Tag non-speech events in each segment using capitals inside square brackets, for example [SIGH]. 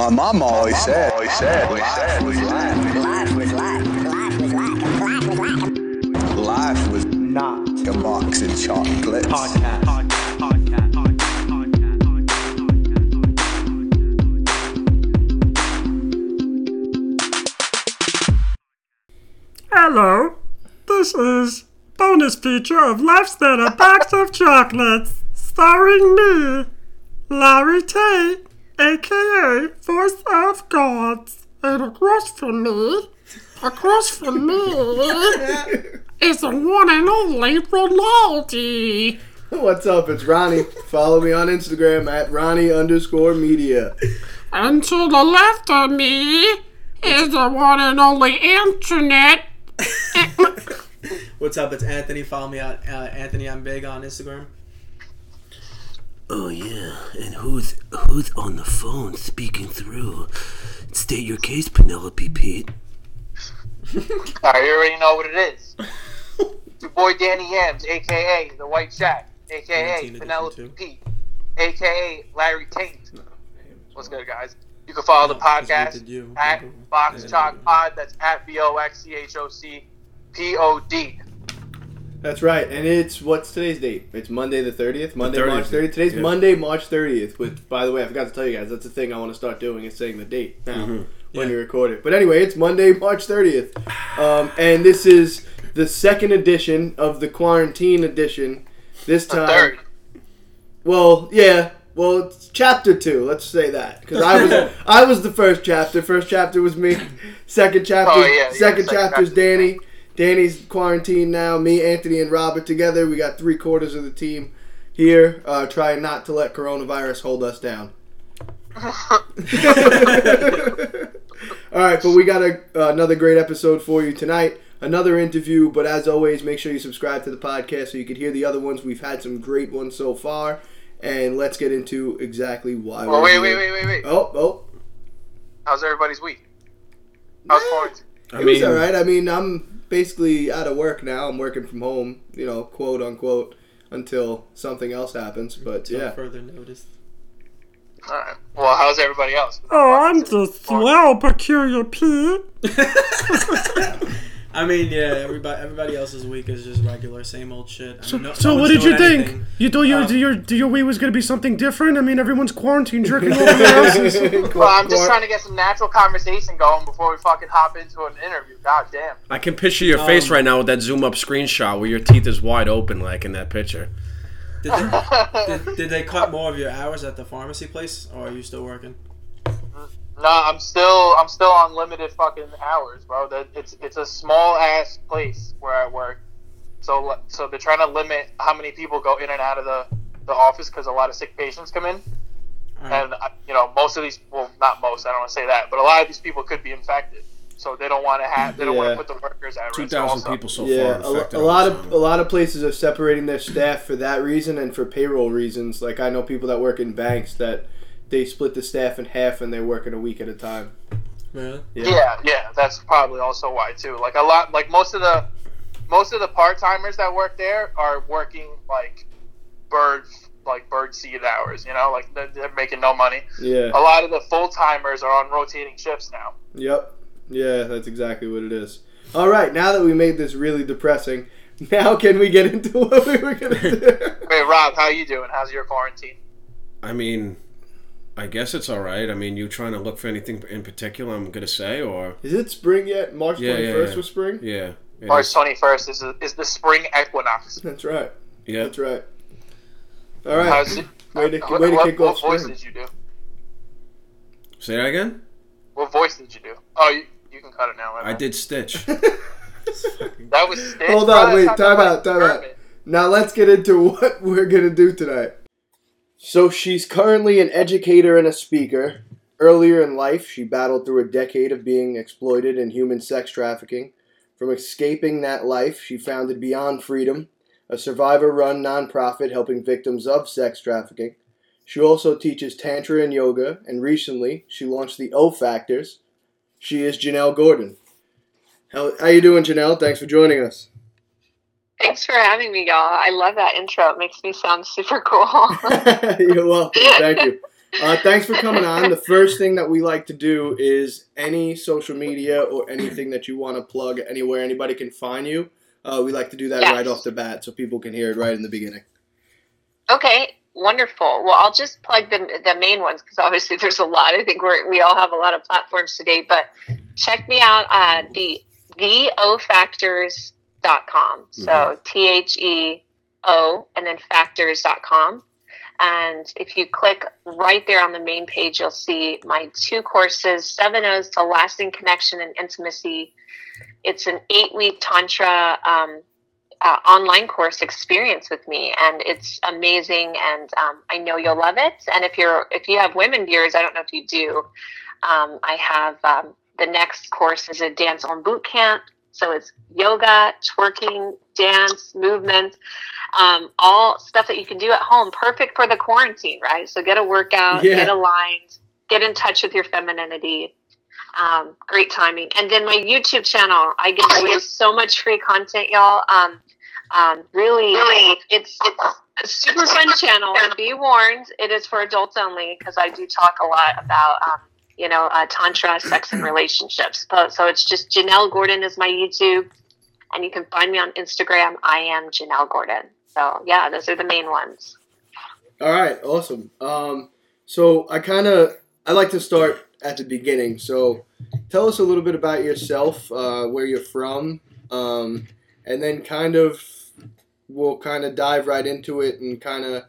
My mom always said, always said, always said, Life was life. Life was life. Life was life. life was Not a box of chocolates. podcast. Hello, this is bonus feature of Life's Than a Box of Chocolates, starring me, Larry Tate, aka Voice of Gods. And across from me, across from me, [LAUGHS] is the one and only Ronaldi. What's up? It's Ronnie. Follow me on Instagram at Ronnie underscore media. And to the left of me is the one and only Internet. [LAUGHS] What's up? It's Anthony. Follow me at uh, Anthony. I'm big on Instagram. Oh yeah, and who's who's on the phone speaking through? State your case, Penelope Pete. [LAUGHS] Alright, you already know what it is. [LAUGHS] Your boy Danny Yams, aka the White Shaq, aka Penelope. Pete, aka Larry Taint. What's good, guys? You can follow the No, just podcast at Box Yeah. Chalk Pod. That's at B O X C H O C P O D. That's right. And it's what's today's date? It's Monday the 30th. Monday, 30th, March 30th. Today's yeah. Monday, March 30th. Which, by the way, I forgot to tell you guys, that's the thing I want to start doing is saying the date now when Yeah. you record it. But anyway, it's Monday, March 30th. Um, and this is the second edition of the quarantine edition. This The time. third. Well, yeah. Well, it's chapter two. Let's say that because I was [LAUGHS] I was the first chapter. First chapter was me. Second chapter. Oh, yeah, yeah, second second chapter is chapter. Danny. Danny's quarantined now. Me, Anthony, and Robert together. We got three quarters of the team here, uh, trying not to let coronavirus hold us down. [LAUGHS] All right, but we got a, uh, another great episode for you tonight. Another interview, but as always, make sure you subscribe to the podcast so you can hear the other ones. We've had some great ones so far, and let's get into exactly why. Well, we're wait, here. wait, wait, wait, wait. Oh, oh, How's everybody's week? How's quarantine? it was all right. I mean, I'm basically out of work now. I'm working from home, you know, quote unquote, until something else happens. But Till yeah, further notice. Alright. Well, how's everybody else? Oh, I'm just swell, Peculiar Pete. [LAUGHS] [LAUGHS] I mean, yeah. Everybody, everybody else's week is just regular, same old shit. I So, no- so no what did you doing think? anything. You thought your Um, your your week was gonna be something different? I mean, everyone's quarantined, [LAUGHS] jerking over their houses. Well, I'm just trying to get some natural conversation going before we fucking hop into an interview. God damn. I can picture your face Um, right now with that zoom up screenshot where your teeth is wide open, like in that picture. Did they, did, [LAUGHS] did they cut more of your hours at the pharmacy place, or are you still working? No, I'm still I'm still on limited fucking hours, bro. That it's it's a small ass place where I work, so so they're trying to limit how many people go in and out of the the office because a lot of sick patients come in, Alright. and uh, you know most of these well not most I don't want to say that, but a lot of these people could be infected, so they don't want to have they don't Yeah. want to put the workers at Two risk. Two thousand people so yeah, far a, lo- infected. a lot of this a lot of places are separating their staff for that reason and for payroll reasons. Like I know people that work in banks that they split the staff in half and they're working a week at a time. Really? Yeah, yeah, that's probably also why too. Like a lot, like most of the most of the part timers that work there are working like bird like bird seed hours. You know, like they're, they're making no money. Yeah. A lot of the full timers are on rotating shifts now. Yep. Yeah, that's exactly what it is. All right, now that we made this really depressing, [LAUGHS] now can we get into [LAUGHS] what we were gonna do? Wait, Rob, how you doing? How's your quarantine? I mean, I guess it's all right. I mean, you trying to look for anything in particular? I'm gonna say, or Is it spring yet? March Yeah, twenty yeah, first yeah. was spring. yeah, it March twenty first is is the spring equinox. That's right. yeah. That's right. All right. How's it? Way to, what, way to what- kick what off voice spring. did you do? Say that again. What voice did you do? Oh, you, you can cut it now. I did Stitch. [LAUGHS] That was Stitch, Hold on, wait, time out, time out. Now let's get into [LAUGHS] what we're gonna do tonight. So she's currently an educator and a speaker. Earlier in life, she battled through a decade of being exploited in human sex trafficking. From escaping that life, she founded Beyond Freedom, a survivor run nonprofit helping victims of sex trafficking. She also teaches Tantra and yoga, and recently she launched the O Factors. She is Janelle Gordon. How, how you doing, Janelle? Thanks for joining us. Thanks for having me, y'all. I love that intro. It makes me sound super cool. [LAUGHS] You're welcome. Thank you. Uh, thanks for coming on. The first thing that we like to do is any social media or anything that you want to plug anywhere anybody can find you. Uh, we like to do that Yes. right off the bat so people can hear it right in the beginning. Okay, wonderful. Well, I'll just plug the the main ones because obviously there's a lot. I think we're we all have a lot of platforms today, but check me out at the theofactors.com. So T H E O and then factors dot com. And if you click right there on the main page, you'll see my two courses, Seven O's to Lasting Connection and Intimacy. It's an eight week Tantra um, uh, online course experience with me, and it's amazing. And um, I know you'll love it. And if you're if you have women viewers, I don't know if you do. Um, I have um, the next course is a dance on boot camp. So it's yoga, twerking, dance, movement, um, all stuff that you can do at home. Perfect for the quarantine, right? So get a workout, Yeah. get aligned, get in touch with your femininity. Um, great timing. And then my YouTube channel, I give away so much free content, y'all. Um, um, really, it's it's a super fun channel. And be warned, it is for adults only because I do talk a lot about um, you know uh, tantra, sex, and relationships. So, so it's just Janelle Gordon is my YouTube, and you can find me on Instagram. I am Janelle Gordon. So yeah, those are the main ones. All right, awesome. Um, so I kind of I like to start at the beginning. So tell us a little bit about yourself, uh, where you're from, um, and then kind of we'll kind of dive right into it and kind of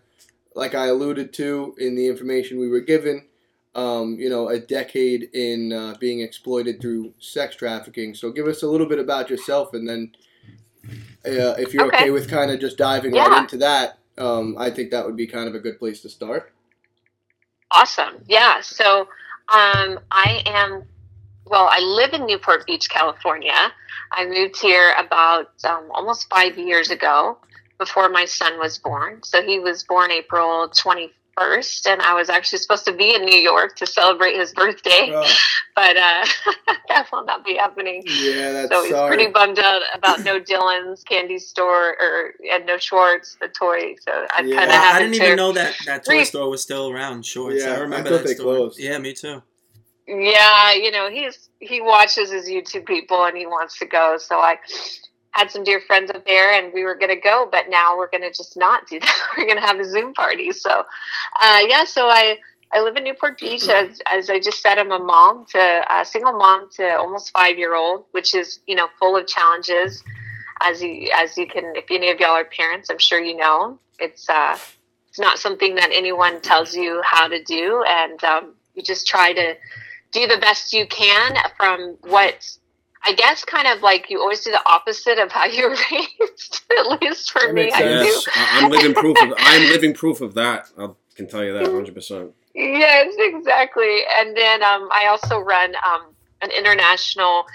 like I alluded to in the information we were given. Um, you know, a decade in uh, being exploited through sex trafficking. So give us a little bit about yourself, and then uh, if you're okay, Okay. with kind of just diving Yeah. right into that, um, I think that would be kind of a good place to start. Awesome. Yeah. So um, I am, well, I live in Newport Beach, California. I moved here about um, almost five years ago before my son was born. So he was born April 21st, and I was actually supposed to be in New York to celebrate his birthday, Oh, [LAUGHS] but uh, [LAUGHS] that will not be happening. yeah, that's So he's sorry. pretty bummed out about [LAUGHS] no Dylan's candy store or and no Schwarz, the toy. So I Yeah. kind of I, I didn't to even know that that toy Re- store was still around. Shorts. Yeah, I I remember thought that they store. closed. Yeah, me too. Yeah, you know, he's he watches his YouTube people and he wants to go. So I had some dear friends up there and we were gonna go, but now we're gonna just not do that. [LAUGHS] we're gonna have a Zoom party. So uh, yeah, so I I live in Newport Beach as as I just said, I'm a mom to a single mom to almost five year old, which is, you know, full of challenges. As you as you can if any of y'all are parents, I'm sure you know. It's uh it's not something that anyone tells you how to do and um, you just try to do the best you can from what I guess kind of like you always do the opposite of how you were [LAUGHS] raised. At least for That me, I sense. do. Yes, I- I'm living proof of. I'm living proof of that. I can tell you that [LAUGHS] 100. percent Yes, exactly. And then um, I also run um, an international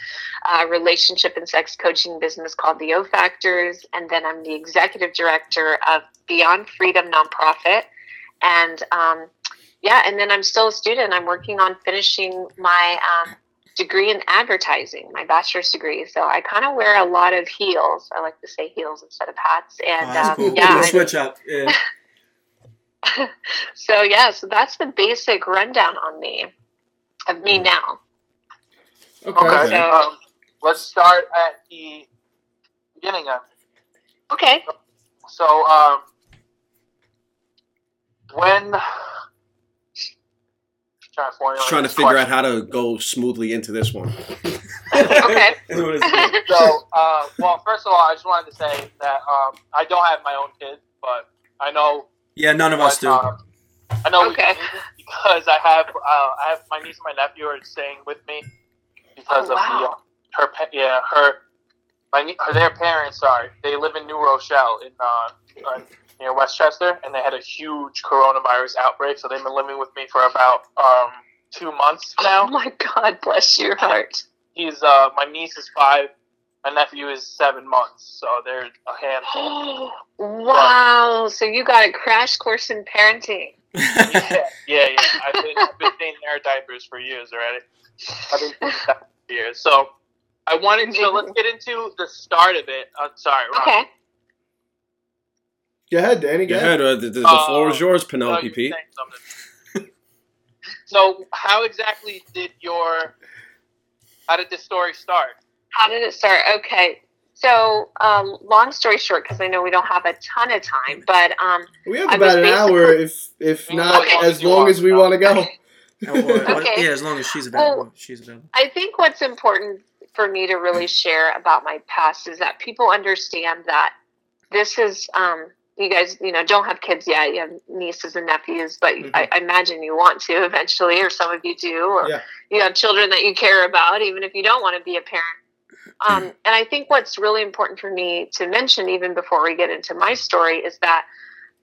uh, relationship and sex coaching business called the O Factors, and then I'm the executive director of Beyond Freedom nonprofit. And um, yeah, and then I'm still a student. I'm working on finishing my um, degree in advertising, my bachelor's degree. So I kind of wear a lot of heels. I like to say heels instead of hats. Oh, And that's um, cool. yeah, Cool I- switch up. Yeah. [LAUGHS] [LAUGHS] so yeah, so that's the basic rundown on me of me now. Okay. Okay. So Um, let's start at the beginning of. okay, So, um, when trying to formulate Just trying to this figure out how to go smoothly into this one. [LAUGHS] okay. That's what it's called. So, uh, well, first of all, I just wanted to say that um, I don't have my own kids, but I know yeah, none of us do. um, I know Okay. can do this because I have uh, I have my niece and my nephew are staying with me because Oh, of the wow. uh, her yeah her my nie- their parents sorry they live in New Rochelle in uh, uh, near Westchester and they had a huge coronavirus outbreak so they've been living with me for about um, two months [LAUGHS] now. Oh my God, bless your [LAUGHS] heart. He's uh, my niece is five, my nephew is seven months, so they're a handful. [GASPS] wow. So you got a crash course in parenting. [LAUGHS] yeah, yeah, yeah. I've been, I've been changing their diapers for years already. I've been changing diapers for years. So I wanted to let's get into the start of it. Uh, sorry, Ron. Okay. Go ahead, Danny. Go Go ahead. ahead. Uh, the, the, the Uh, floor is yours, Penelope you Pete. So, how exactly did your how did this story start? How did it start? Okay. So, um, long story short, because I know we don't have a ton of time, but um, We have I about an hour, if if not Okay. as long as we want to go. Or- Okay. Yeah, as long as she's available. Well- she's available. I think what's important for me to really share about my past is that people understand that this is um, you guys you know don't have kids yet. You have nieces and nephews but Mhm. I, I imagine you want to eventually or some of you do or Yeah. you have children that you care about even if you don't want to be a parent. Um, and i think what's really important for me to mention even before we get into my story is that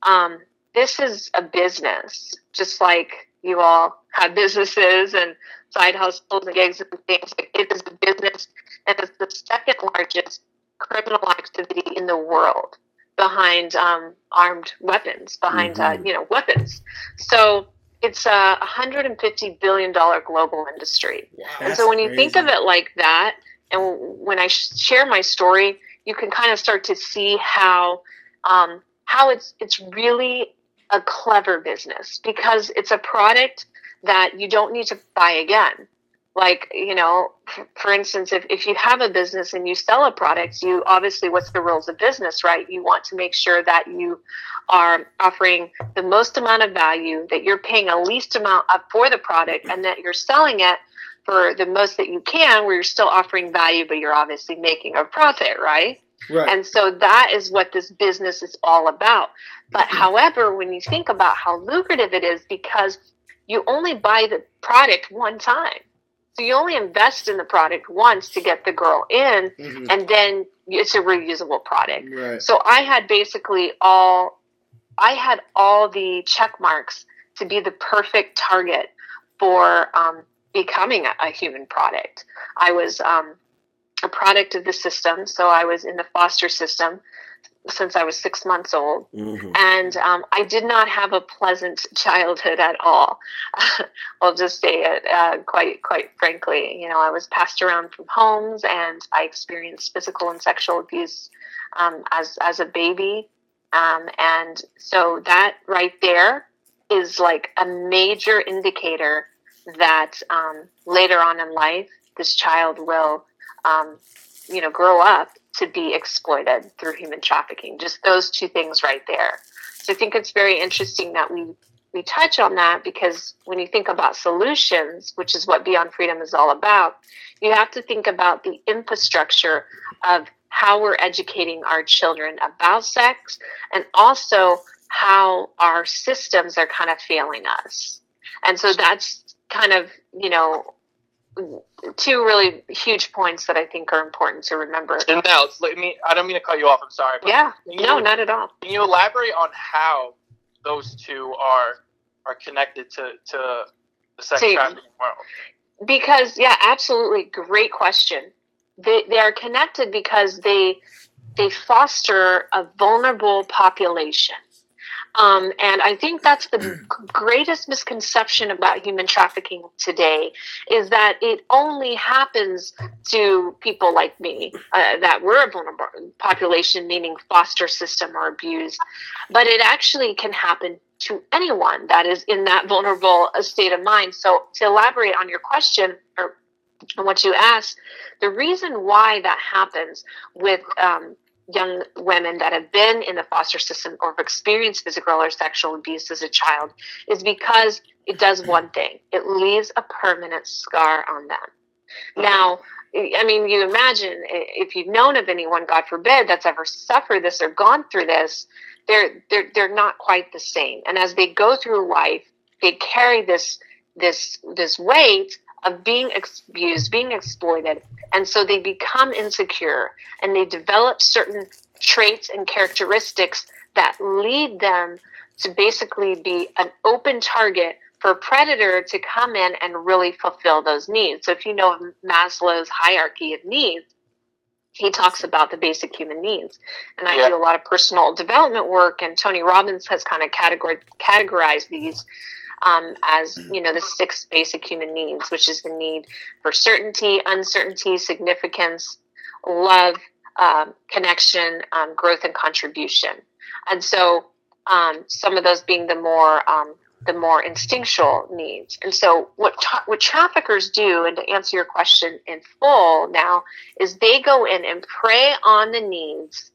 um, this is a business just like you all have businesses and side hustles and gigs and things. It is a business and it's the second largest criminal activity in the world behind um, armed weapons, behind uh, you know weapons. So it's a 150 billion dollar global industry. and so when you think of it like that, and when I sh- share my story, you can kind of start to see how um, how it's it's really a clever business because it's a product that you don't need to buy again. Like, you know, for instance, if, if you have a business and you sell a product, you obviously, what's the rules of business, right? You want to make sure that you are offering the most amount of value, that you're paying a least amount up for the product, and that you're selling it for the most that you can, where you're still offering value, but you're obviously making a profit, right? Right. And so that is what this business is all about. But mm-hmm. however, when you think about how lucrative it is, because you only buy the product one time. So you only invest in the product once to get the girl in, Mhm. and then it's a reusable product. Right. So I had basically all, I had all the check marks to be the perfect target for um, becoming a, a human product. I was um, a product of the system, so I was in the foster system since I was six months old, Mhm. and um, I did not have a pleasant childhood at all. [LAUGHS] I'll just say it uh, quite quite frankly. You know, I was passed around from homes, and I experienced physical and sexual abuse um, as as a baby, um, and so that right there is like a major indicator that um, later on in life, this child will, um, you know, grow up to be exploited through human trafficking. Just those two things right there. So I think it's very interesting that we we touch on that because when you think about solutions, which is what Beyond Freedom is all about, you have to think about the infrastructure of how we're educating our children about sex and also how our systems are kind of failing us. And so that's kind of, you know, two really huge points that I think are important to remember. And now, let me. I don't mean to cut you off. I'm sorry. But Yeah, no, you- not at all. Can you elaborate on how those two are are connected to to the sex trafficking world? Because yeah, absolutely, great question. They they are connected because they they foster a vulnerable population. Um, and I think that's the greatest misconception about human trafficking today is that it only happens to people like me, uh, that we're a vulnerable population, meaning foster system or abused. But it actually can happen to anyone that is in that vulnerable uh, state of mind. So to elaborate on your question or what you asked, the reason why that happens with um, young women that have been in the foster system or have experienced physical or sexual abuse as a child is because it does one thing it leaves a permanent scar on them. Now, I mean, you imagine if you've known of anyone, God forbid, that's ever suffered this or gone through this, they're they're they're not quite the same. And as they go through life, they carry this this this weight of being abused, being exploited, and so they become insecure and they develop certain traits and characteristics that lead them to basically be an open target for a predator to come in and really fulfill those needs. So if you know of Maslow's hierarchy of needs, he talks about the basic human needs. And I Yeah. do a lot of personal development work, and Tony Robbins has kind of categorized these um, as you know the six basic human needs, which is the need for certainty, uncertainty, significance, love, um, connection, um, growth, and contribution. And so, um, some of those being the more um, the more instinctual needs. And so, what tra- what traffickers do, and to answer your question in full now, is they go in and prey on the needs,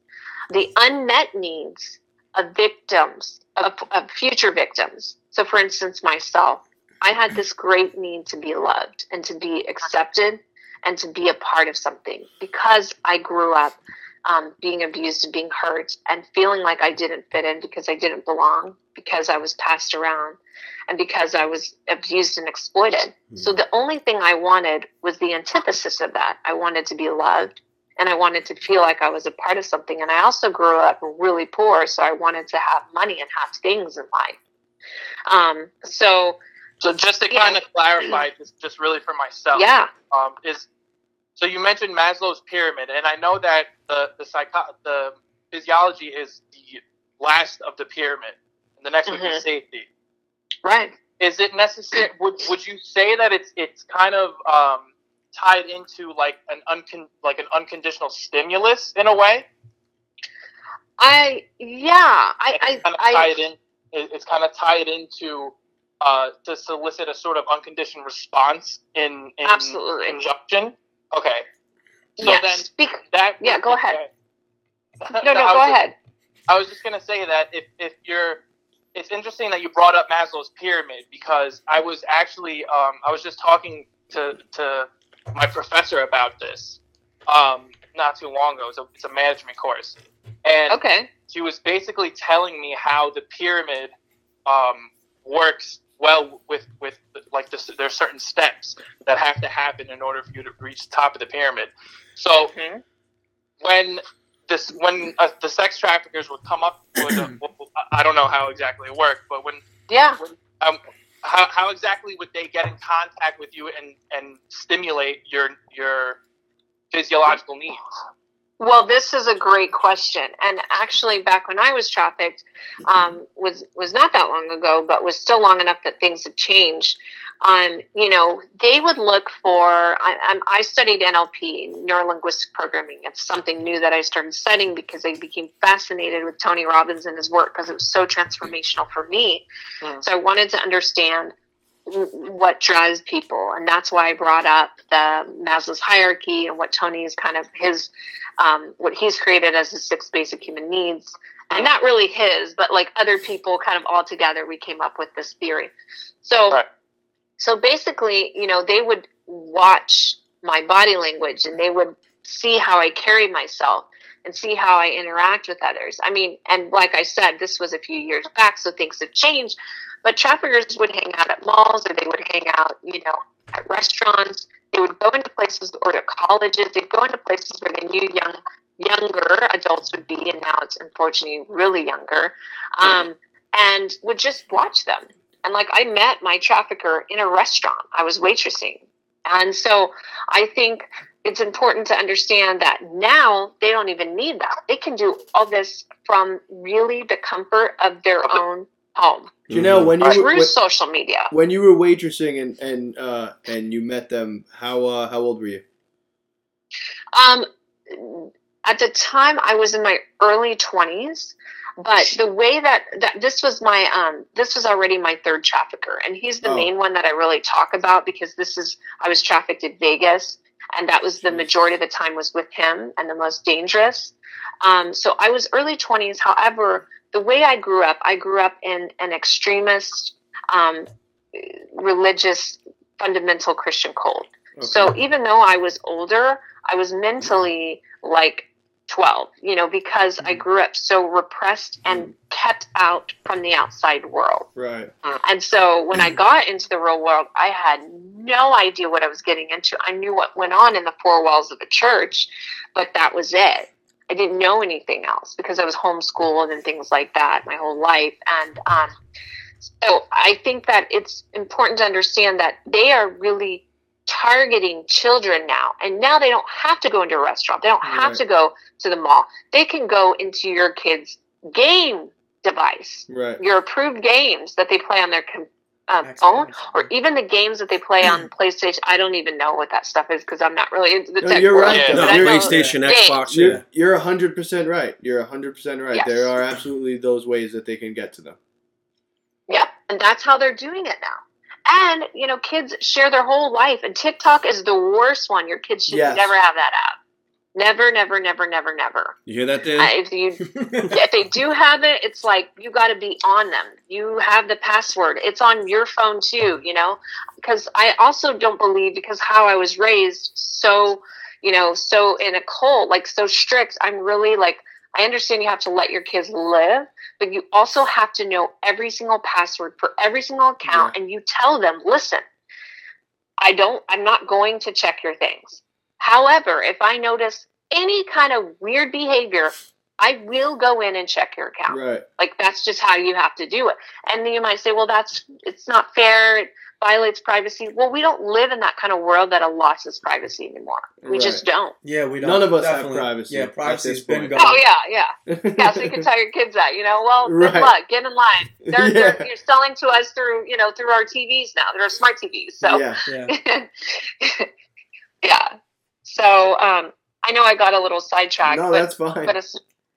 the unmet needs of victims, of, of future victims. So, for instance, myself, I had this great need to be loved and to be accepted and to be a part of something because I grew up um, being abused and being hurt and feeling like I didn't fit in because I didn't belong, because I was passed around, and because I was abused and exploited. So the only thing I wanted was the antithesis of that. I wanted to be loved and I wanted to feel like I was a part of something. And I also grew up really poor, so I wanted to have money and have things in life. Um, so, So just to kind of clarify, just just really for myself, yeah. um, is so you mentioned Maslow's pyramid, and I know that the the psycho- the physiology is the last of the pyramid, and the next would be Mhm. safety. Right. Is it necessary? Would would you say that it's it's kind of um, tied into like an uncon like an unconditional stimulus in a way? I, yeah. I, It's kind of I, I. it- It's kind of tied into uh, to solicit a sort of unconditioned response in in Absolutely. conjunction. Okay. So yes. then Bec- that Yeah, go ahead. No, no, go just- ahead. I was just gonna say that if if you're, it's interesting that you brought up Maslow's pyramid because I was actually um, I was just talking to to my professor about this um, not too long ago. It's a, it's a management course, and Okay. she was basically telling me how the pyramid um, works well with with like this, there's certain steps that have to happen in order for you to reach the top of the pyramid. So Mhm. when this when uh, the sex traffickers would come up with a, [CLEARS THROAT] I don't know how exactly it worked, but when Yeah. um, how, how exactly would they get in contact with you and, and stimulate your your physiological needs? Well, this is a great question, and actually, back when I was trafficked, um, was was not that long ago, but was still long enough that things have changed. Um, you know, they would look for. I, I'm- studied NLP, neuro linguistic programming. It's something new that I started studying because I became fascinated with Tony Robbins and his work because it was so transformational for me. Mm. So I wanted to understand what drives people, and that's why I brought up the Maslow's hierarchy and what Tony's kind of his um, what he's created as the six basic human needs. And not really his, but like other people kind of all together, we came up with this theory. So, Right. so basically, you know, they would watch my body language and they would see how I carry myself and see how I interact with others. I mean, and like I said, this was a few years back, so things have changed. But traffickers would hang out at malls or they would hang out, you know, at restaurants. They would go into places or to colleges. They'd go into places where they knew young younger adults would be, and now it's unfortunately really younger, um, and would just watch them. And like I met my trafficker in a restaurant. I was waitressing, and so I think it's important to understand that now they don't even need that. They can do all this from really the comfort of their own home You know when you through were, when, social media. when you were waitressing and and uh, and you met them, how uh, how old were you? Um, at the time, I was in my early twenties, but the way that, that this was my um, this was already my third trafficker, and he's the Oh. main one that I really talk about because this is I was trafficked in Vegas, and that was the majority of the time was with him and the most dangerous. Um, so I was early twenties. However, the way I grew up, I grew up in an extremist, um, religious, fundamental Christian cult. So even though I was older, I was mentally like 12, you know, because I mm-hmm. grew up so repressed and mm-hmm. kept out from the outside world. right. Uh, and so when I mm-hmm. got into the real world, I had no idea what I was getting into. I knew what went on in the four walls of a church, but that was it. I didn't know anything else because I was homeschooled and things like that my whole life. And um, so I think that it's important to understand that they are really targeting children now. And now they don't have to go into a restaurant, they don't have Right. to go to the mall. They can go into your kid's game device Right. your approved games that they play on their com- um, Xbox. phone, or even the games that they play on PlayStation. I don't even know what that stuff is because I'm not really into the No, tech you're world. right, Yeah, No, You're- know- PlayStation, Xbox, yeah. You're you're hundred percent right. You're hundred percent right. Yes. There are absolutely those ways that they can get to them. Yep. And that's how they're doing it now. And, you know, kids share their whole life. And TikTok is the worst one. Your kids should Yes. never have that app. Never, never, never, never, never. You hear that, Dan? Uh, if you [LAUGHS] if they do have it, it's like you got to be on them. You have the password. It's on your phone too, you know. Because I also don't believe because how I was raised, so you know, so in a cult, like so strict. I'm really like I understand you have to let your kids live, but you also have to know every single password for every single account, and you tell them, listen, I don't. I'm not going to check your things. However, if I notice any kind of weird behavior, I will go in and check your account. Right. Like that's just how you have to do it. And then you might say, well, that's it's not fair. It violates privacy. Well, we don't live in that kind of world that allows us privacy anymore. We Right. just don't. Yeah, we don't. None of us have privacy Yeah, at privacy's this been point. gone. Oh yeah, yeah, [LAUGHS] yeah. So you can tell your kids that, you know, well, Right. good luck, get in line. [LAUGHS] They're, Yeah. they're you're selling to us through, you know, through our TVs now. They're smart TVs. So Yeah. Yeah. [LAUGHS] yeah. So um, I know I got a little sidetracked, No, but that's fine. but es-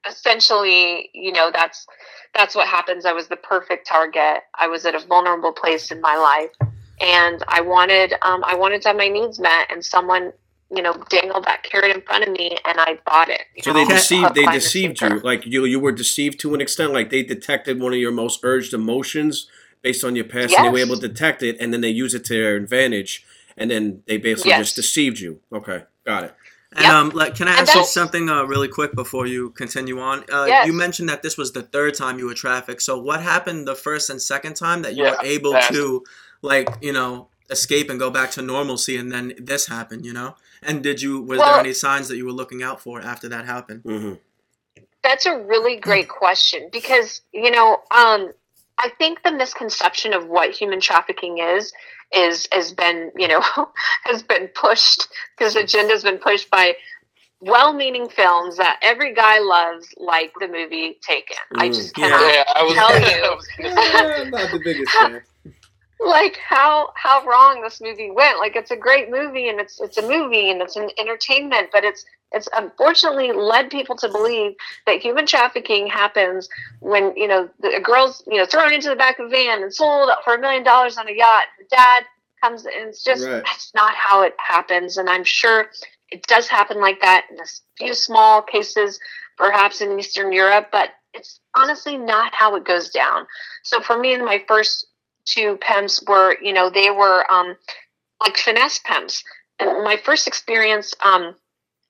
essentially, you know, that's that's what happens. I was the perfect target. I was at a vulnerable place in my life, and I wanted um, I wanted to have my needs met, and someone you know dangled that carrot in front of me, and I bought it. So know, they deceived. They deceived you. Like you, you were deceived to an extent. Like they detected one of your most urged emotions based on your past, and they were able to detect it, and then they use it to their advantage, and then they basically Yes. just deceived you. Okay, got it. And Yep. um, like, can I ask you something uh, really quick before you continue on? Uh, Yes. You mentioned that this was the third time you were trafficked. So what happened the first and second time that you Yeah, were able that's- to, like, you know, escape and go back to normalcy, and then this happened, you know? And did you? Was there any signs that you were looking out for after that happened? hmm That's a really great [CLEARS THROAT] question because you know, um, I think the misconception of what human trafficking is is has been you know [LAUGHS] has been pushed because agenda's been pushed by well-meaning films that every guy loves, like the movie Taken. I Mm. just Yeah. cannot Yeah, I was. tell I you was gonna say- not the biggest [LAUGHS] fan. Like how how wrong this movie went. Like it's a great movie and it's it's a movie and it's an entertainment, but it's it's unfortunately led people to believe that human trafficking happens when you know the girl's you know thrown into the back of a van and sold for a million dollars on a yacht. The dad comes and it's just Right. that's not how it happens. And I'm sure it does happen like that in a few small cases, perhaps in Eastern Europe, but it's honestly not how it goes down. So for me, in my first two pimps were, you know, they were um, like finesse pimps. And my first experience um,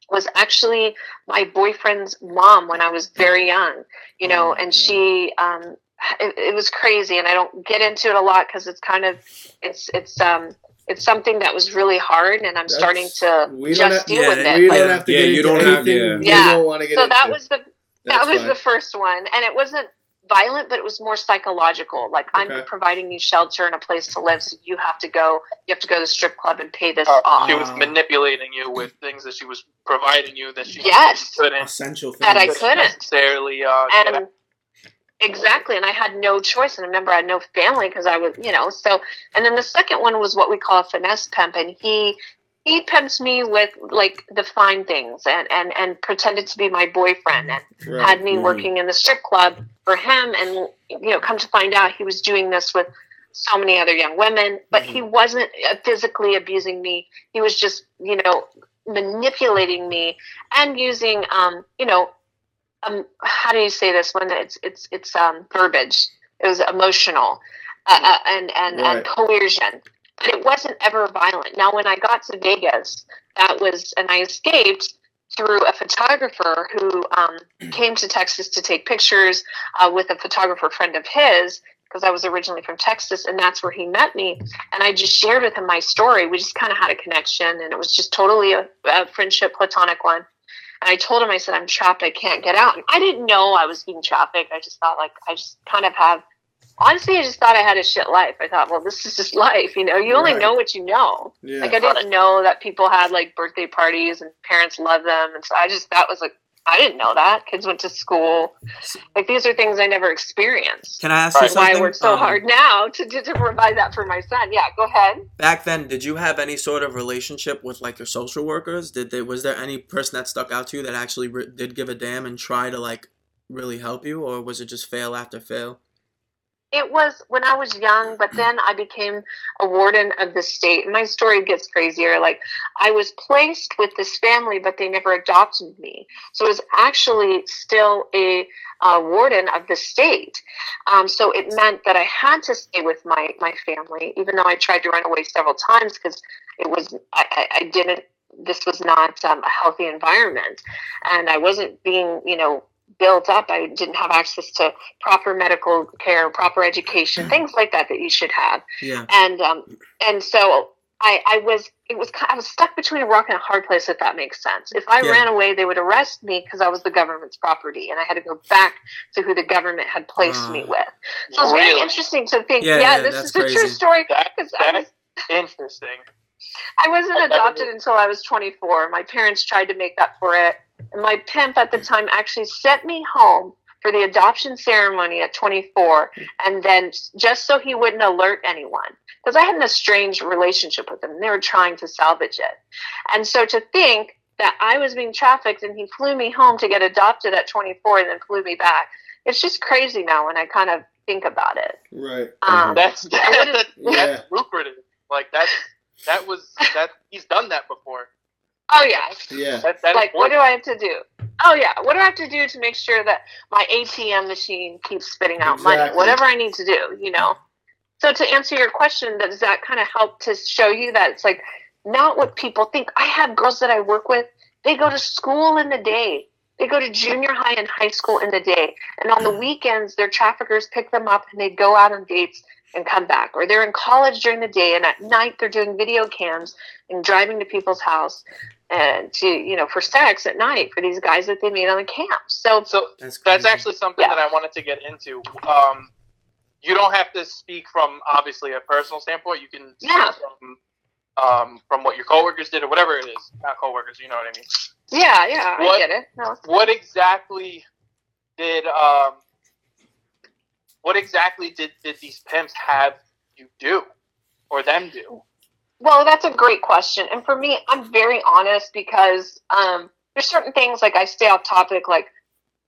was actually my boyfriend's mom when I was very young, you know, and she, um, it, it was crazy. And I don't get into it a lot because it's kind of, it's, it's, um, it's something that was really hard, and I'm That's- starting to we just have- deal yeah, with it. We Like, don't have to Yeah, get you into don't have- anything yeah. Yeah. don't want to get so into. that was the That's that was fine. the first one and it wasn't violent but it was more psychological like Okay. i'm providing you shelter and a place to live so you have to go you have to go to the strip club and pay this Uh, off she was manipulating you with things that she was providing you that she Yes. couldn't Essential things. That I couldn't. necessarily. Uh, get and exactly and i had no choice and I remember i had no family because i was you know so and then the second one was what we call a finesse pimp and he he pimps me with like the fine things and and and pretended to be my boyfriend and Right. had me Mhm. working in the strip club for him and you know come to find out he was doing this with so many other young women but he wasn't uh, physically abusing me he was just you know manipulating me and using um you know um how do you say this when it's it's it's um verbiage it was emotional uh, uh, and and Right. and coercion but it wasn't ever violent now when i got to vegas that was and i escaped through a photographer who um, [CLEARS THROAT] came to Texas to take pictures uh, with a photographer friend of his because I was originally from Texas, and that's where he met me. And I just shared with him my story. We just kind of had a connection, and it was just totally a, a friendship, platonic one. And I told him, I said, I'm trapped. I can't get out. And I didn't know I was being trafficked. I just thought, like, I just kind of have. Honestly, I just thought I had a shit life. I thought, well, this is just [LAUGHS] life. You know, you only Right. know what you know. Yeah. Like I didn't know that people had like birthday parties and parents love them, and so I just that was like I didn't know that kids went to school. Like these are things I never experienced. Can I ask you That's why? I work so Um, hard now to, to to provide that for my son. Yeah, go ahead. Back then, did you have any sort of relationship with like your social workers? Did they was there any person that stuck out to you that actually re- did give a damn and try to like really help you, or was it just fail after fail? It was when I was young, but then I became a warden of the state. My story gets crazier. Like I was placed with this family, but they never adopted me. So I was actually still a uh, warden of the state. Um, so it meant that I had to stay with my my family, even though I tried to run away several times because it was I, I, didn't. This was not um, a healthy environment, and I wasn't being you know built up. I didn't have access to proper medical care, proper education, things like that that you should have. Yeah. And um, and so I, I was it was I was stuck between a rock and a hard place if that makes sense. If I Yeah. ran away, they would arrest me because I was the government's property, and I had to go back to who the government had placed me Ah. with. So it's very Really? interesting to think. Yeah, Yeah, yeah, this that's is a true crazy. story. That, 'cause I was- interesting. I wasn't adopted until I was 24. My parents tried to make up for it. And my pimp at the time actually sent me home for the adoption ceremony at 24. And then just so he wouldn't alert anyone, because I had an estranged relationship with him. And they were trying to salvage it. And so to think that I was being trafficked and he flew me home to get adopted at 24 and then flew me back, it's just crazy now when I kind of think about it. Right. Um, That's I that's, would've- Yeah. lucrative. Like that's that was that he's done that before. Oh, yeah. Yeah. That, that like is what do I have to do? Oh yeah, what do I have to do to make sure that my ATM machine keeps spitting out money? Whatever I need to do, you know. So to answer your question, does that kind of help to show you that it's like not what people think? I have girls that I work with. They go to school in the day. They go to junior high and high school in the day, and on the weekends, their traffickers pick them up and they go out on dates and come back. Or they're in college during the day, and at night they're doing video cams and driving to people's house and to you know for sex at night for these guys that they meet on the camp. So So That's that's actually something Yeah. that I wanted to get into. Um, you don't have to speak from obviously a personal standpoint. You can speak Yeah. from um, from what your coworkers did or whatever it is. Not coworkers, you know what I mean. yeah, yeah, I What- get it. No. What exactly did um, what exactly did, did these pimps have you do or them do? Well, that's a great question. And for me, I'm very honest because um, there's certain things like I stay off topic, like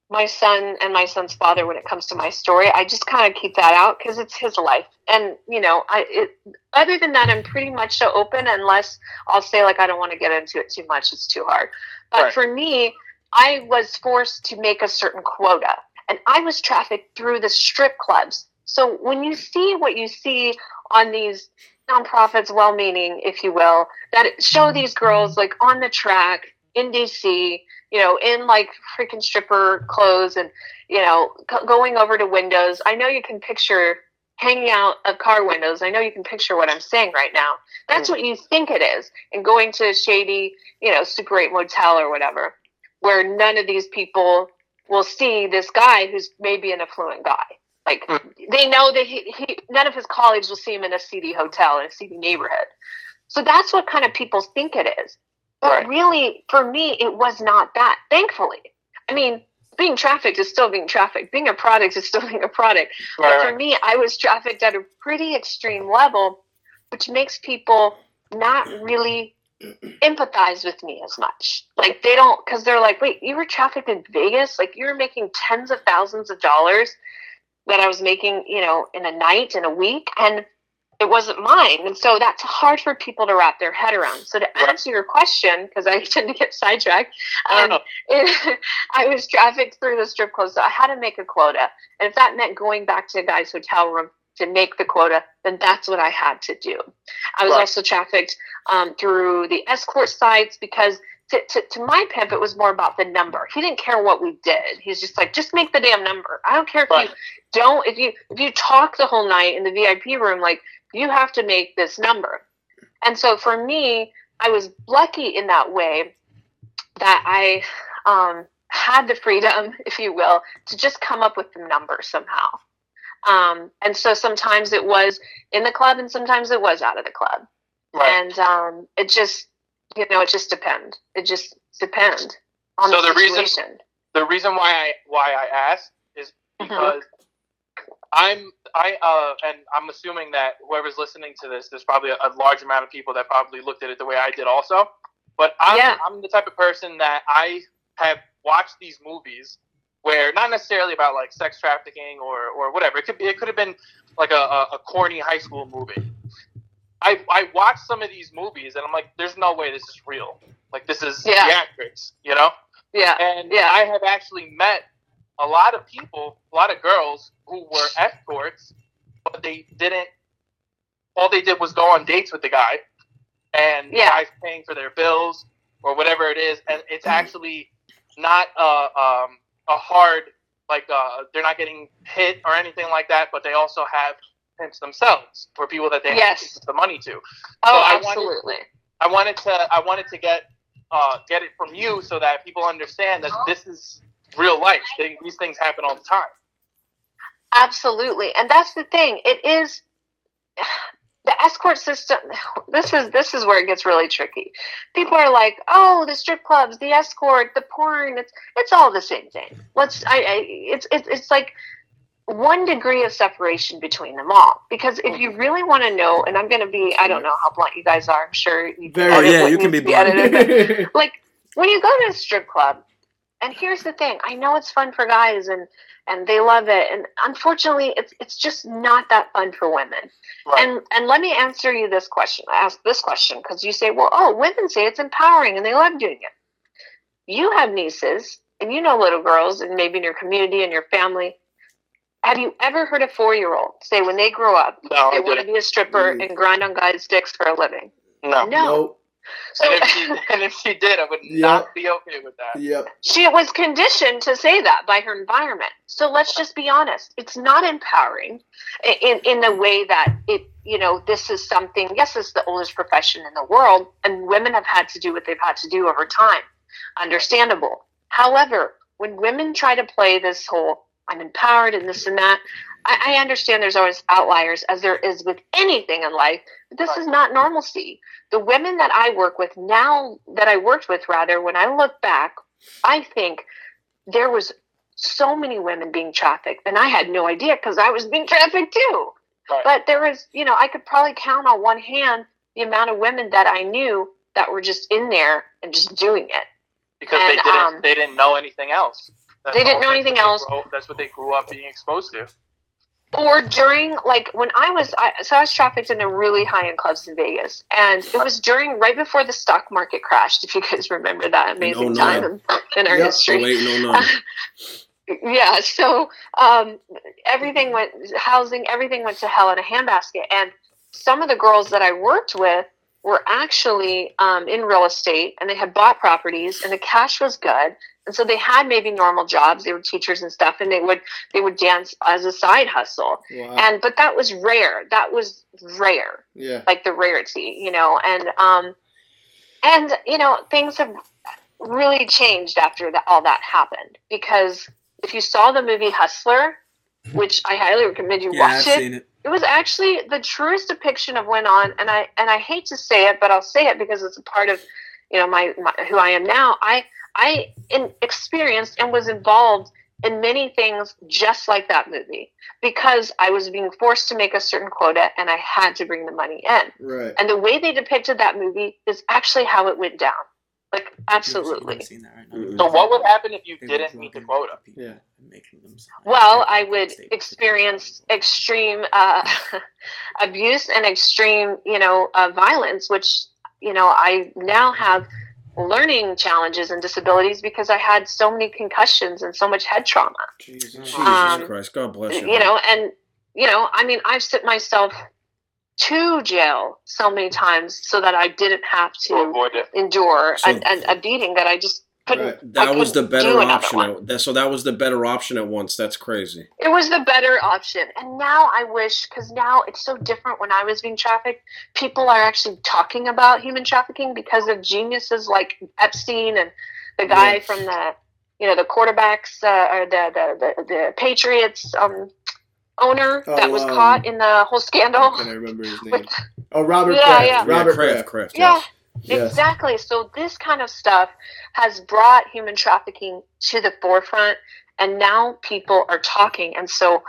my son and my son's father when it comes to my story. I just kind of keep that out because it's his life. And, you know, I it, other than that, I'm pretty much so open unless I'll say, like, I don't want to get into it too much. It's too hard. But Right. for me, I was forced to make a certain quota. And I was trafficked through the strip clubs. So when you see what you see on these nonprofits, well meaning, if you will, that show mm-hmm. these girls like on the track in DC, you know, in like freaking stripper clothes and, you know, go- going over to windows. I know you can picture hanging out of car windows. I know you can picture what I'm saying right now. That's mm-hmm. what you think it is. And going to a shady, you know, Super 8 motel or whatever, where none of these people will see this guy who's maybe an affluent guy. Like they know that he, he none of his colleagues will see him in a seedy hotel in a seedy neighborhood. So that's what kind of people think it is. But Right. really, for me, it was not that. Thankfully, I mean, being trafficked is still being trafficked. Being a product is still [LAUGHS] being a product. But for right. me, I was trafficked at a pretty extreme level, which makes people not really empathize with me as much. Like they don't, because they're like, wait, you were trafficked in Vegas? Like you were making tens of thousands of dollars that I was making, you know, in a night, in a week, and it wasn't mine. And so that's hard for people to wrap their head around. So to answer your question, because I [LAUGHS] tend to get sidetracked, I um, it, [LAUGHS] I was trafficked through the strip club, so I had to make a quota. And if that meant going back to a guy's hotel room to make the quota, then that's what I had to do. I was Right. also trafficked um, through the escort sites because to, to, to my pimp, it was more about the number. He didn't care what we did. He's just like, just make the damn number. I don't care if Right. you don't, if you, if you talk the whole night in the VIP room, like you have to make this number. And so for me, I was lucky in that way that I um, had the freedom, [LAUGHS] if you will, to just come up with the number somehow. Um, and so sometimes it was in the club and sometimes it was out of the club. Right. And um, it just, you know, it just depend. It just depend on So the the reason- the reason why I why I asked is Mhm. because I'm I uh and I'm assuming that whoever's listening to this, there's probably a, a large amount of people that probably looked at it the way I did also. But I'm Yeah. I'm the type of person that I have watched these movies where not necessarily about like sex trafficking or or whatever. It could be it could have been like a, a, a corny high school movie. I I watched some of these movies and I'm like, there's no way this is real. Like this is Yeah. theatrics, you know. Yeah. And Yeah. I have actually met a lot of people, a lot of girls who were escorts, but they didn't. All they did was go on dates with the guy, and the Yeah. guy's paying for their bills or whatever it is, and it's actually not a um, a hard like uh, they're not getting hit or anything like that, but they also have themselves for people that they Yes. have to give the money to. Oh, I wanted- absolutely. I wanted to I wanted to get uh, get it from you so that people understand that this is real life. They, these things happen all the time. Absolutely, and that's the thing. It is [SIGHS] the escort system. [SIGHS] This is this is where it gets really tricky. People are like, "Oh, the strip clubs, the escort, the porn. It's it's all the same thing." Let's. I. I it's it's it's like one degree of separation between them all. Because if you really want to know, and I'm going to be, I don't know how blunt you guys are. I'm sure you can Very- Oh yeah, you can be to edited, blunt. [LAUGHS] like when you go to a strip club and here's the thing i know it's fun for guys and and they love it and unfortunately it's it's just not that fun for women Right. and and let me answer you this question i ask this question because you say well oh women say it's empowering and they love doing it you have nieces and you know little girls and maybe in your community and your family have you ever heard a four-year-old say when they grow up No, they want to be a stripper Mm. and grind on guys' dicks for a living? No. No. Nope. So And if she and if she did, I would Yeah. not be okay with that. Yep. she was conditioned to say that by her environment. So let's just be honest. It's not empowering in, in the way that it, you know, this is something, yes, it's the oldest profession in the world, and women have had to do what they've had to do over time. Understandable. However, when women try to play this whole, I'm empowered and this and that, I, I understand there's always outliers, as there is with anything in life, but this is not normalcy. The women that I work with now, that I worked with rather, when I look back, I think there was so many women being trafficked, and I had no idea because I was being [LAUGHS] trafficked too. Right. But there was, you know, I could probably count on one hand the amount of women that I knew that were just in there and just doing it. because And, they didn't um, they didn't know anything else. That's They didn't know anything what else. grew- that's what they grew up being exposed to. or during like when I was I, so I was trafficked in a really high end clubs in Vegas, and it was during right before the stock market crashed. If you guys remember that amazing 09. time in, in our Yep. history. Oh, wait, no, no. yeah so um, everything went housing everything went to hell in a handbasket and some of the girls that i worked with were actually um, in real estate and they had bought properties and the cash was good and so they had maybe normal jobs they were teachers and stuff and they would they would dance as a side hustle Wow. and but that was rare that was rare yeah. like the rarity, you know, and um, and you know things have really changed after that all that happened because if you saw the movie Hustler, [LAUGHS] which I highly recommend you Yeah, watch it, it. it was actually the truest depiction of went on, and I and I hate to say it, but I'll say it because it's a part of you know my, my who I am now. I I in, experienced and was involved in many things just like that movie because I was being forced to make a certain quota and I had to bring the money in. Right. And the way they depicted that movie is actually how it went down. Like absolutely. Seen that right Mm-mm. So what would happen if you They didn't meet the quota? Yeah. making them Well, I would experience extreme uh, [LAUGHS] abuse and extreme, you know, uh, violence, which you know I now have learning challenges and disabilities because I had so many concussions and so much head trauma. Jesus. Jesus Um, Christ, God bless you. You know, and you know, I mean, I've sent myself to jail so many times so that I didn't have To to avoid it. endure So- a, a, a beating that I just couldn't. Right. that I was the couldn't do better option. At, so that was the better option at once. That's crazy. It was the better option. And now I wish, because now it's so different when I was being trafficked. People are actually talking about human trafficking because of geniuses like Epstein and the guy Yeah. from the, you know, the quarterbacks uh, or the, the, the, the Patriots um, owner that Oh, was um, caught in the whole scandal. Can I remember his [LAUGHS] name? Oh, Robert Yeah, Kraft. yeah. Robert yeah, Kraft, Kraft. Kraft. Yeah. yes. Yes. Exactly. So this kind of stuff has brought human trafficking to the forefront, and now people are talking, and so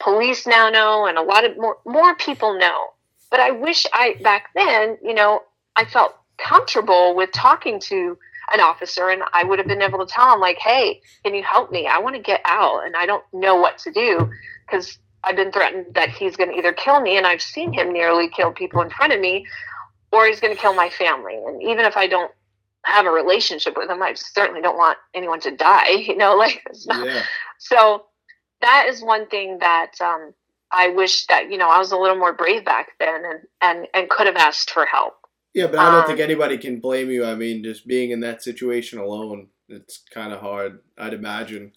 police now know, and a lot of more more people know. But I wish I back then, you know, I felt comfortable with talking to an officer and I would have been able to tell him like, "Hey, can you help me? I want to get out and I don't know what to do because I've been threatened that he's going to either kill me and I've seen him nearly kill people in front of me or he's going to kill my family. And even if I don't have a relationship with him, I certainly don't want anyone to die, [LAUGHS] you know, like [LAUGHS] it's not, Yeah. so that is one thing that um, I wish that you know I was a little more brave back then and and and could have asked for help. Yeah, but I don't Um, think anybody can blame you. I mean, just being in that situation alone, it's kind of hard, I'd imagine,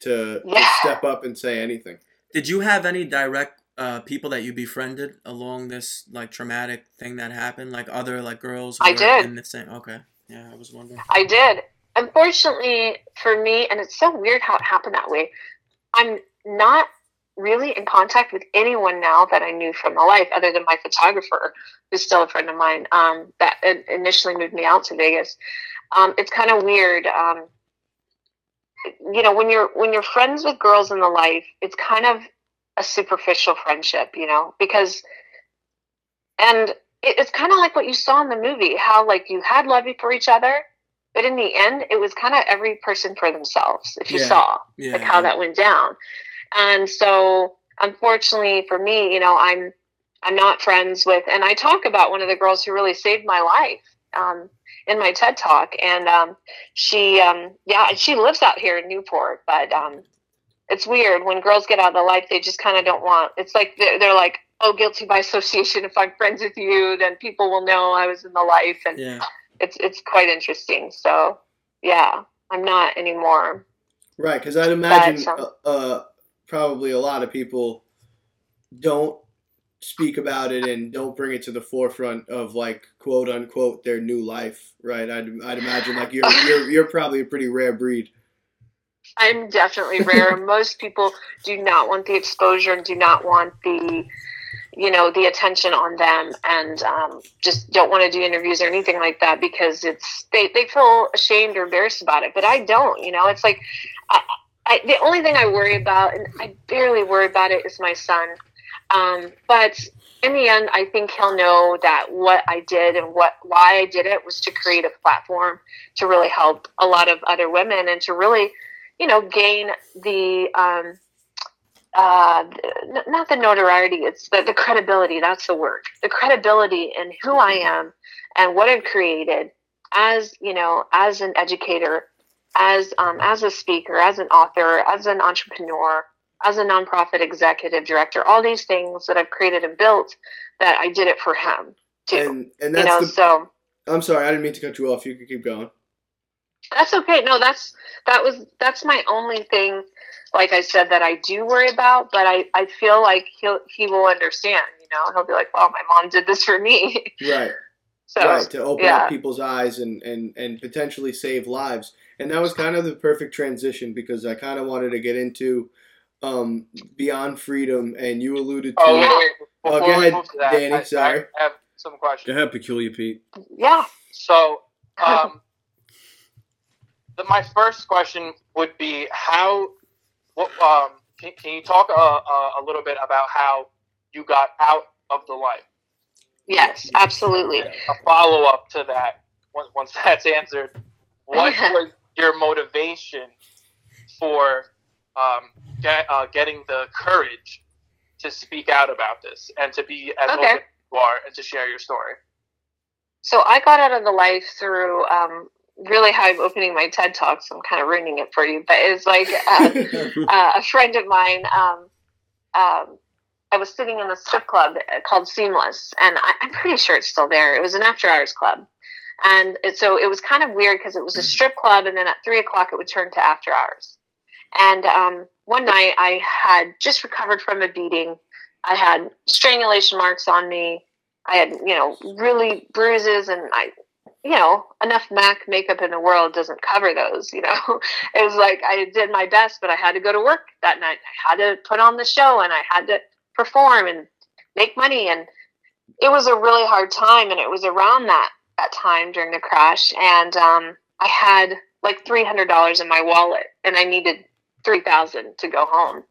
to, to Yeah. step up and say anything. Did you have any direct uh, people that you befriended along this like traumatic thing that happened? Like other like girls? who I did. In the same. Okay. Yeah, I was wondering. I did. Unfortunately for me, and it's so weird how it happened that way. I'm not really in contact with anyone now that I knew from my life, other than my photographer, who's still a friend of mine. Um, that initially moved me out to Vegas. Um, it's kind of weird. Um, you know, when you're when you're friends with girls in the life, it's kind of a superficial friendship, you know, because and it, it's kind of like what you saw in the movie, how like you had love for each other, but in the end, it was kind of every person for themselves. If you Yeah. saw Yeah. like how that went down, and so unfortunately for me, you know, I'm I'm not friends with, and I talk about one of the girls who really saved my life um, in my TED talk, and um, she, um, yeah, she lives out here in Newport, but um, it's weird when girls get out of the life, they just kind of don't want. It's like they're, they're like, oh, guilty by association. If I'm friends with you, then people will know I was in the life, and Yeah. it's it's quite interesting. So yeah, I'm not anymore. Right, because I'd imagine But, uh, um, uh, probably a lot of people don't speak about it and don't bring it to the forefront of like quote unquote their new life. Right, I'd, I'd imagine like you're you're you're probably a pretty rare breed. I'm definitely rare. [LAUGHS] Most people do not want the exposure and do not want the, you know, the attention on them, and um, just don't want to do interviews or anything like that because it's they they feel ashamed or embarrassed about it. But I don't. You know, it's like I, I the only thing I worry about, and I barely worry about it, is my son. Um, but in the end, I think he'll know that what I did and what why I did it was to create a platform to really help a lot of other women and to really you know, gain the um, uh, n- not the notoriety, it's the, the credibility. That's the word. The credibility in who I am and what I've created as you know, as an educator, as um, as a speaker, as an author, as an entrepreneur, as a nonprofit executive director. All these things that I've created and built, that I did it for him too. And and you that's know, the. so I'm sorry, I didn't mean to cut you off. You could keep going. That's okay. No, that's that was that's my only thing. Like I said, that I do worry about, but I I feel like he'll he will understand. You know, he'll be like, "Well, my mom did this for me." [LAUGHS] Right. so right to open yeah. up people's eyes and, and, and potentially save lives and that was kind of the perfect transition because i kind of wanted to get into um, beyond freedom and you alluded to Oh, wait, wait. Oh, go ahead, to that, Danny, I, sorry. I have some questions. Go ahead, Peculiar Pete. yeah. So, um, the, my first question would be how, what, um, can, can you talk uh, uh, a little bit about how you got out of the life? Yes, absolutely. A follow up to that, once, once that's answered, what [LAUGHS] was your motivation for um, get, uh, getting the courage to speak out about this and to be as Okay. open as you are and to share your story? So I got out of the life through um, really how I'm opening my TED talk. So I'm kind of ruining it for you, but it's like uh, [LAUGHS] uh, a friend of mine. Um, um, I was sitting in a strip club called Seamless, and I, I'm pretty sure it's still there. It was an after hours club, and it, so it was kind of weird because it was a strip club, and then at three o'clock it would turn to after hours. And um, one night I had just recovered from a beating. I had strangulation marks on me. I had, you know, really bruises, and I, you know, enough MAC makeup in the world doesn't cover those. You know, [LAUGHS] it was like I did my best, but I had to go to work that night. I had to put on the show, and I had to perform and make money, and it was a really hard time. And it was around that that time during the crash, and um, I had like three hundred dollars in my wallet, and I needed three thousand to go home.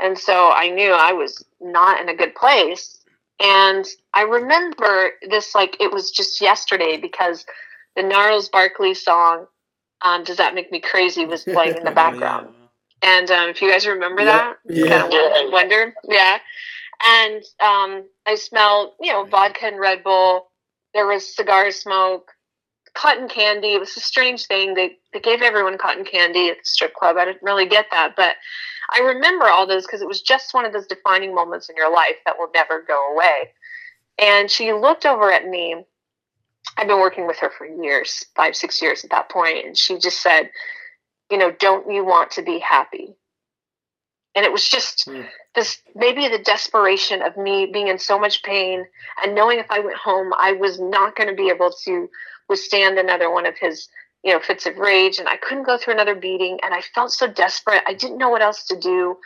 And so I knew I was not in a good place. And I remember this like it was just yesterday because the Gnarls Barkley song, um, "Does That Make Me Crazy," was [LAUGHS] playing in the background. And um, if you guys remember that, Yeah. kind of wonder, yeah. And um, I smelled, you know, vodka and Red Bull. There was cigar smoke, cotton candy. It was a strange thing. They they gave everyone cotton candy at the strip club. I didn't really get that, but I remember all those because it was just one of those defining moments in your life that will never go away. And she looked over at me. I've been working with her for years, five, six years at that point, and she just said, "You know, don't you want to be happy?" And it was just hmm. this maybe the desperation of me being in so much pain and knowing if I went home, I was not going to be able to withstand another one of his, you know, fits of rage, and I couldn't go through another beating. And I felt so desperate. I didn't know what else to do.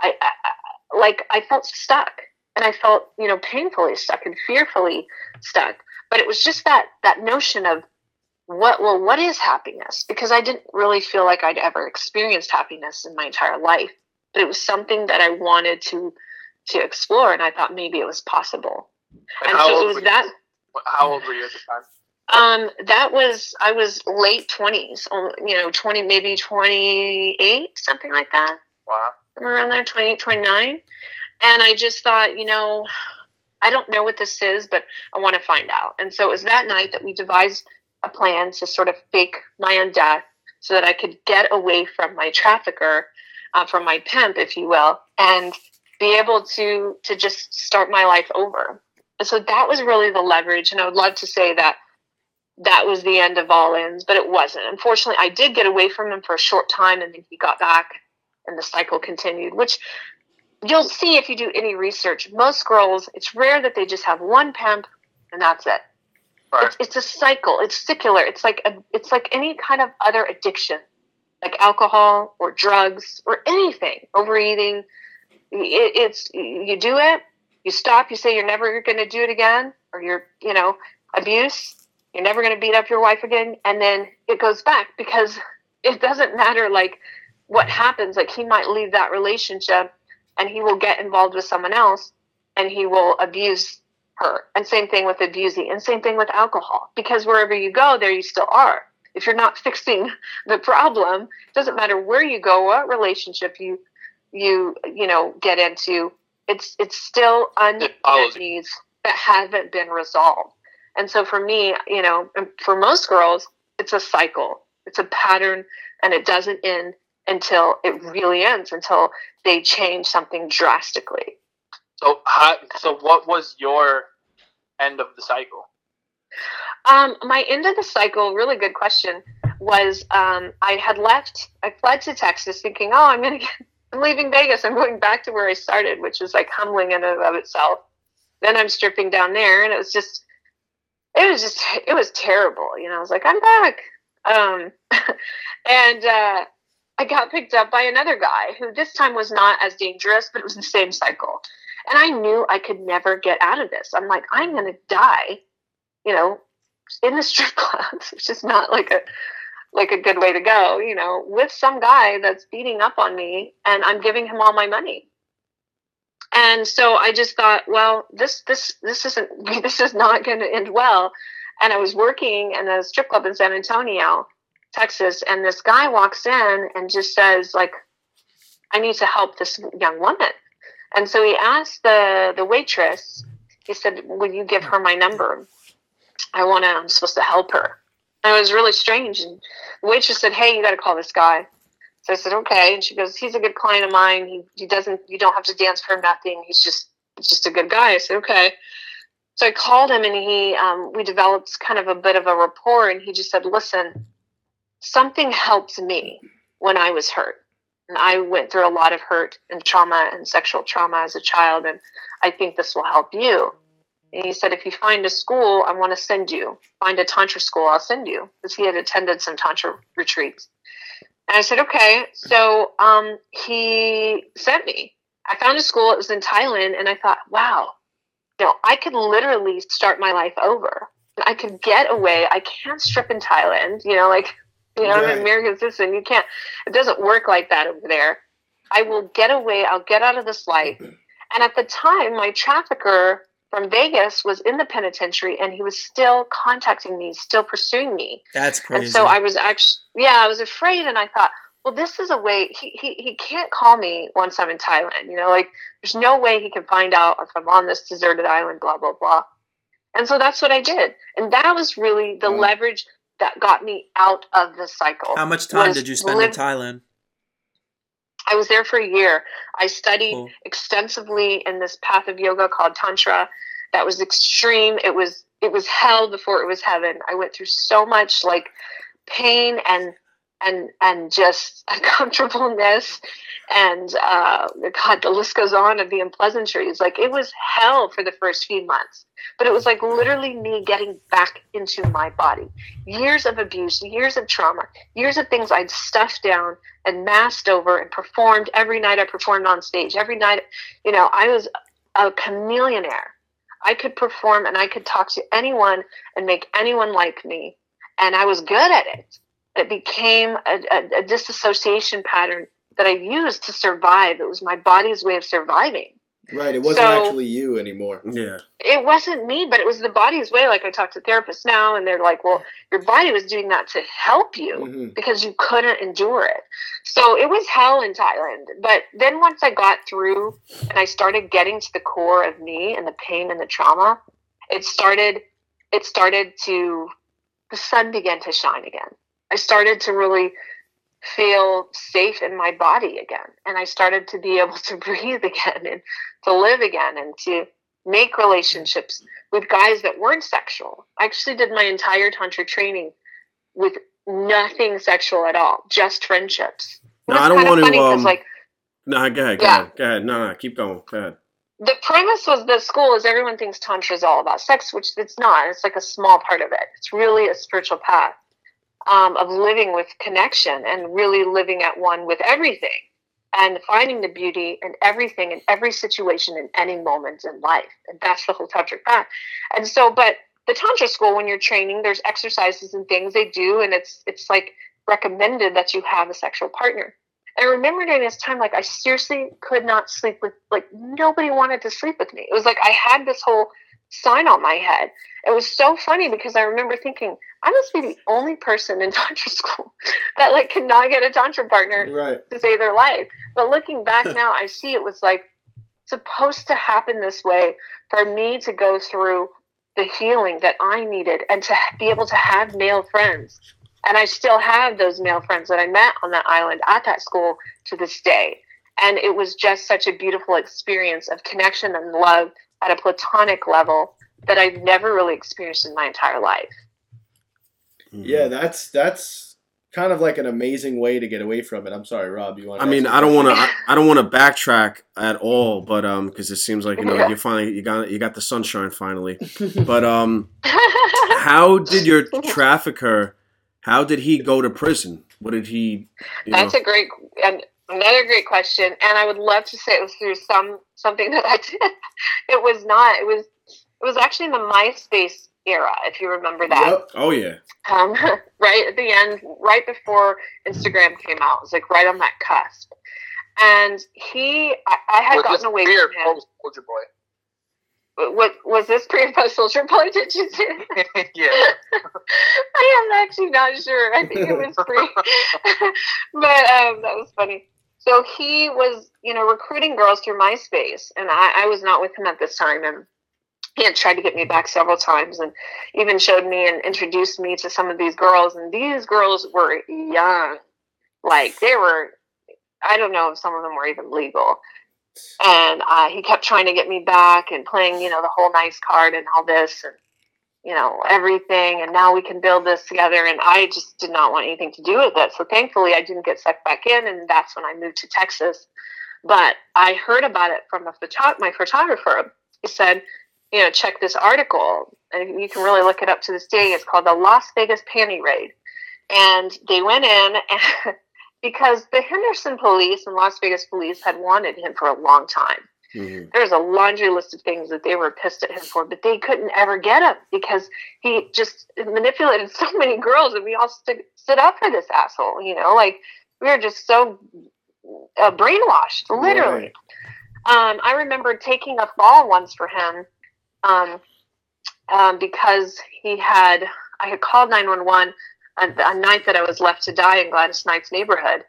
I, I like I felt stuck, and I felt you know painfully stuck and fearfully stuck. But it was just that that notion of what well what is happiness because i didn't really feel like i'd ever experienced happiness in my entire life but it was something that i wanted to to explore and i thought maybe it was possible And and so it was were you? that How old were you at the time? Um that was i was late 20s um, you know 20 maybe 28 something like that. Wow. somewhere around there 28 29 and i just thought you know i don't know what this is but i want to find out. And so it was that night that we devised a plan to sort of fake my own death so that i could get away from my trafficker uh, from my pimp if you will and be able to to just start my life over. And so that was really the leverage. And i would love to say that that was the end of all ends but it wasn't unfortunately i did get away from him for a short time and then he got back and the cycle continued, which you'll see if you do any research. Most girls, it's rare that they just have one pimp and that's it. Right. It's, it's a cycle. It's secular. It's like a, it's like any kind of other addiction, like alcohol or drugs or anything, overeating. It, it's you do it, you stop, you say you're never going to do it again, or you're you know abuse. You're never going to beat up your wife again, and then it goes back because it doesn't matter like what happens like he might leave that relationship and he will get involved with someone else and he will abuse her. And same thing with abusing and same thing with alcohol. Because wherever you go there you still are. If you're not [LAUGHS] fixing the problem it doesn't matter where you go what relationship you you you know get into it's it's still unmet needs that haven't been resolved and so for me you know for most girls it's a cycle. It's a pattern and it doesn't end until it really ends until they change something drastically. So, how, so what was your end of the cycle? um, my end of the cycle really good question was um, i had left i fled to texas thinking oh i'm gonna [LAUGHS] get i'm leaving vegas. I'm going back to where i started which is like humbling in and of itself. Then i'm stripping down there and it was just it was just it was terrible you know i was like i'm back um, [LAUGHS] and uh, I got picked up by another guy who this time was not as dangerous, but it was the same cycle. And I knew I could never get out of this. I'm like, I'm to die, you know, in the [LAUGHS] strip clubs, which is not like a like a good way to go, you know, with some guy that's beating up on me and I'm giving him all my money. And so I just thought, well, this this this isn't [LAUGHS] this is not going to end well. And I was working in a strip club in San Antonio, Texas, and this guy walks in and just says, like, I need to help this young woman. And so he asked the the waitress, he said, Will you give her my number? I wanna I'm supposed to help her. And it was really strange. And the waitress said, Hey, you gotta call this guy. So I said, Okay. And she goes, He's a good client of mine. He he doesn't you don't have to dance for nothing. He's just just a good guy. I said, Okay. So I called him and he um, we developed kind of a bit of a rapport and he just said, Listen, something helped me when I was hurt. And I went through a lot of hurt and trauma and sexual trauma as a child, and I think this will help you. And he said, if you find a school, I want to send you. Find a Tantra school, I'll send you. Because he had attended some Tantra retreats. And I said, okay. So um, he sent me. I found a school, it was in Thailand, and I thought, wow, you know, I could literally start my life over. I could get away. I can't strip in Thailand, you know, like you know, I'm an American citizen. You can't. It doesn't work like that over there. I will get away. I'll get out of this life. And at the time, my trafficker from Vegas was in the penitentiary and he was still contacting me, still pursuing me. That's crazy. And so I was actually, yeah, I was afraid, and I thought, well, this is a way he, he he can't call me once I'm in Thailand. You know, like there's no way he can find out if I'm on this deserted island. Blah blah blah. And so that's what I did, and that was really the leverage that got me out of the cycle. How much time did you spend live- in Thailand? I was there for a year. I studied Cool. extensively in this path of yoga called tantra. That was extreme. It was it was hell before it was heaven. I went through so much like pain and and and just [LAUGHS] uncomfortableness and uh god the list goes on of the unpleasantries. Like it was hell for the first few months but it was like literally me getting back into my body. Years of abuse years of trauma years of things i'd stuffed down and masked over and performed every night i performed on stage. Every night you know i was a chameleonaire. I could perform and i could talk to anyone and make anyone like me and i was good at it it became a, a, a disassociation pattern that I used to survive. It was my body's way of surviving. Right. It wasn't So- actually you anymore. Yeah. It wasn't me, but it was the body's way. Like I talk to therapists now, and they're like, "Well, your body was doing that to help you Mhm. because you couldn't endure it." So it was hell in Thailand. But then once I got through and I started getting to the core of me and the pain and the trauma, it started. It started to. The sun began to shine again. I started to really feel safe in my body again. And I started to be [LAUGHS] able to breathe again and to live again and to make relationships with guys that weren't sexual. I actually did my entire Tantra training with nothing sexual at all, just friendships. No, I don't want to, funny um, like, No, go ahead. Go Yeah. ahead. Go ahead. No, no, keep going. Go ahead. the premise was the school is everyone thinks tantra is all about sex which it's not it's like a small part of it it's really a spiritual path um, of living with connection and really living at one with everything and finding the beauty in everything in every situation in any moment in life. And that's the whole tantric path. And so but the tantra school when you're training there's exercises and things they do and it's it's like recommended that you have a sexual partner. And I remember during this time, like I seriously could not sleep with, like nobody wanted to sleep with me. It was like I had this whole sign on my head. It was so funny because I remember thinking, I must be the only person in [LAUGHS] tantra school that like cannot get a tantra partner Right. to save their life. But looking back now, I see it was like supposed to happen this way for me to go through the healing that I needed and to be able to have male friends. And I still have those male friends that I met on that island at that school to this day. And it was just such a beautiful experience of connection and love at a platonic level that I've never really experienced in my entire life. Yeah, that's that's kind of like an amazing way to get away from it. I'm sorry, Rob. You want? I mean, I don't want to. I, I don't want to backtrack at all, but um, because it seems like you know you finally you got you got the sunshine finally. [LAUGHS] But um, [LAUGHS] how did your trafficker? How did he go to prison? What did he? You know, That's a great and another great question, and I would love to say it was through some something [LAUGHS] that I did. It was not. It was it was actually in the MySpace era, if you remember that. Yep. oh yeah. Um, [LAUGHS] right at the end, right before Instagram came out, it was like right on that cusp. And he, I, I had With this gotten away beard, from him. post Soulja Boy. What was this pre and post Soulja Boy? [LAUGHS] Did you say? yeah. I am actually not sure. I think it was pre, but um, that was funny. So he was, you know, recruiting girls through MySpace, and I, I was not with him at this time, and he had tried to get me back several times, and even showed me and introduced me to some of these girls, and these girls were young, like they were. I don't know if some of them were even legal. And uh, he kept trying to get me back and playing, you know, the whole nice card and all this and, you know, everything. And now we can build this together. And I just did not want anything to do with it. So thankfully, I didn't get sucked back in. And that's when I moved to Texas. But I heard about it from a photo- my photographer. He said, you know, check this article. And you can really look it up to this day. It's called the Las Vegas Panty Raid. And they went in and [LAUGHS] because the Henderson police and Las Vegas police had wanted him for a long time. Mhm. There's a laundry list of things that they were pissed at him for, but they couldn't ever get him because he just manipulated [LAUGHS] so many girls, and we all stood, stood up for this asshole. You know, like we were just so uh, brainwashed, literally. Right. Um, I remember taking a fall once for him um, um, because he had I had called nine one one a night that I was left to die in Gladys Knight's neighborhood.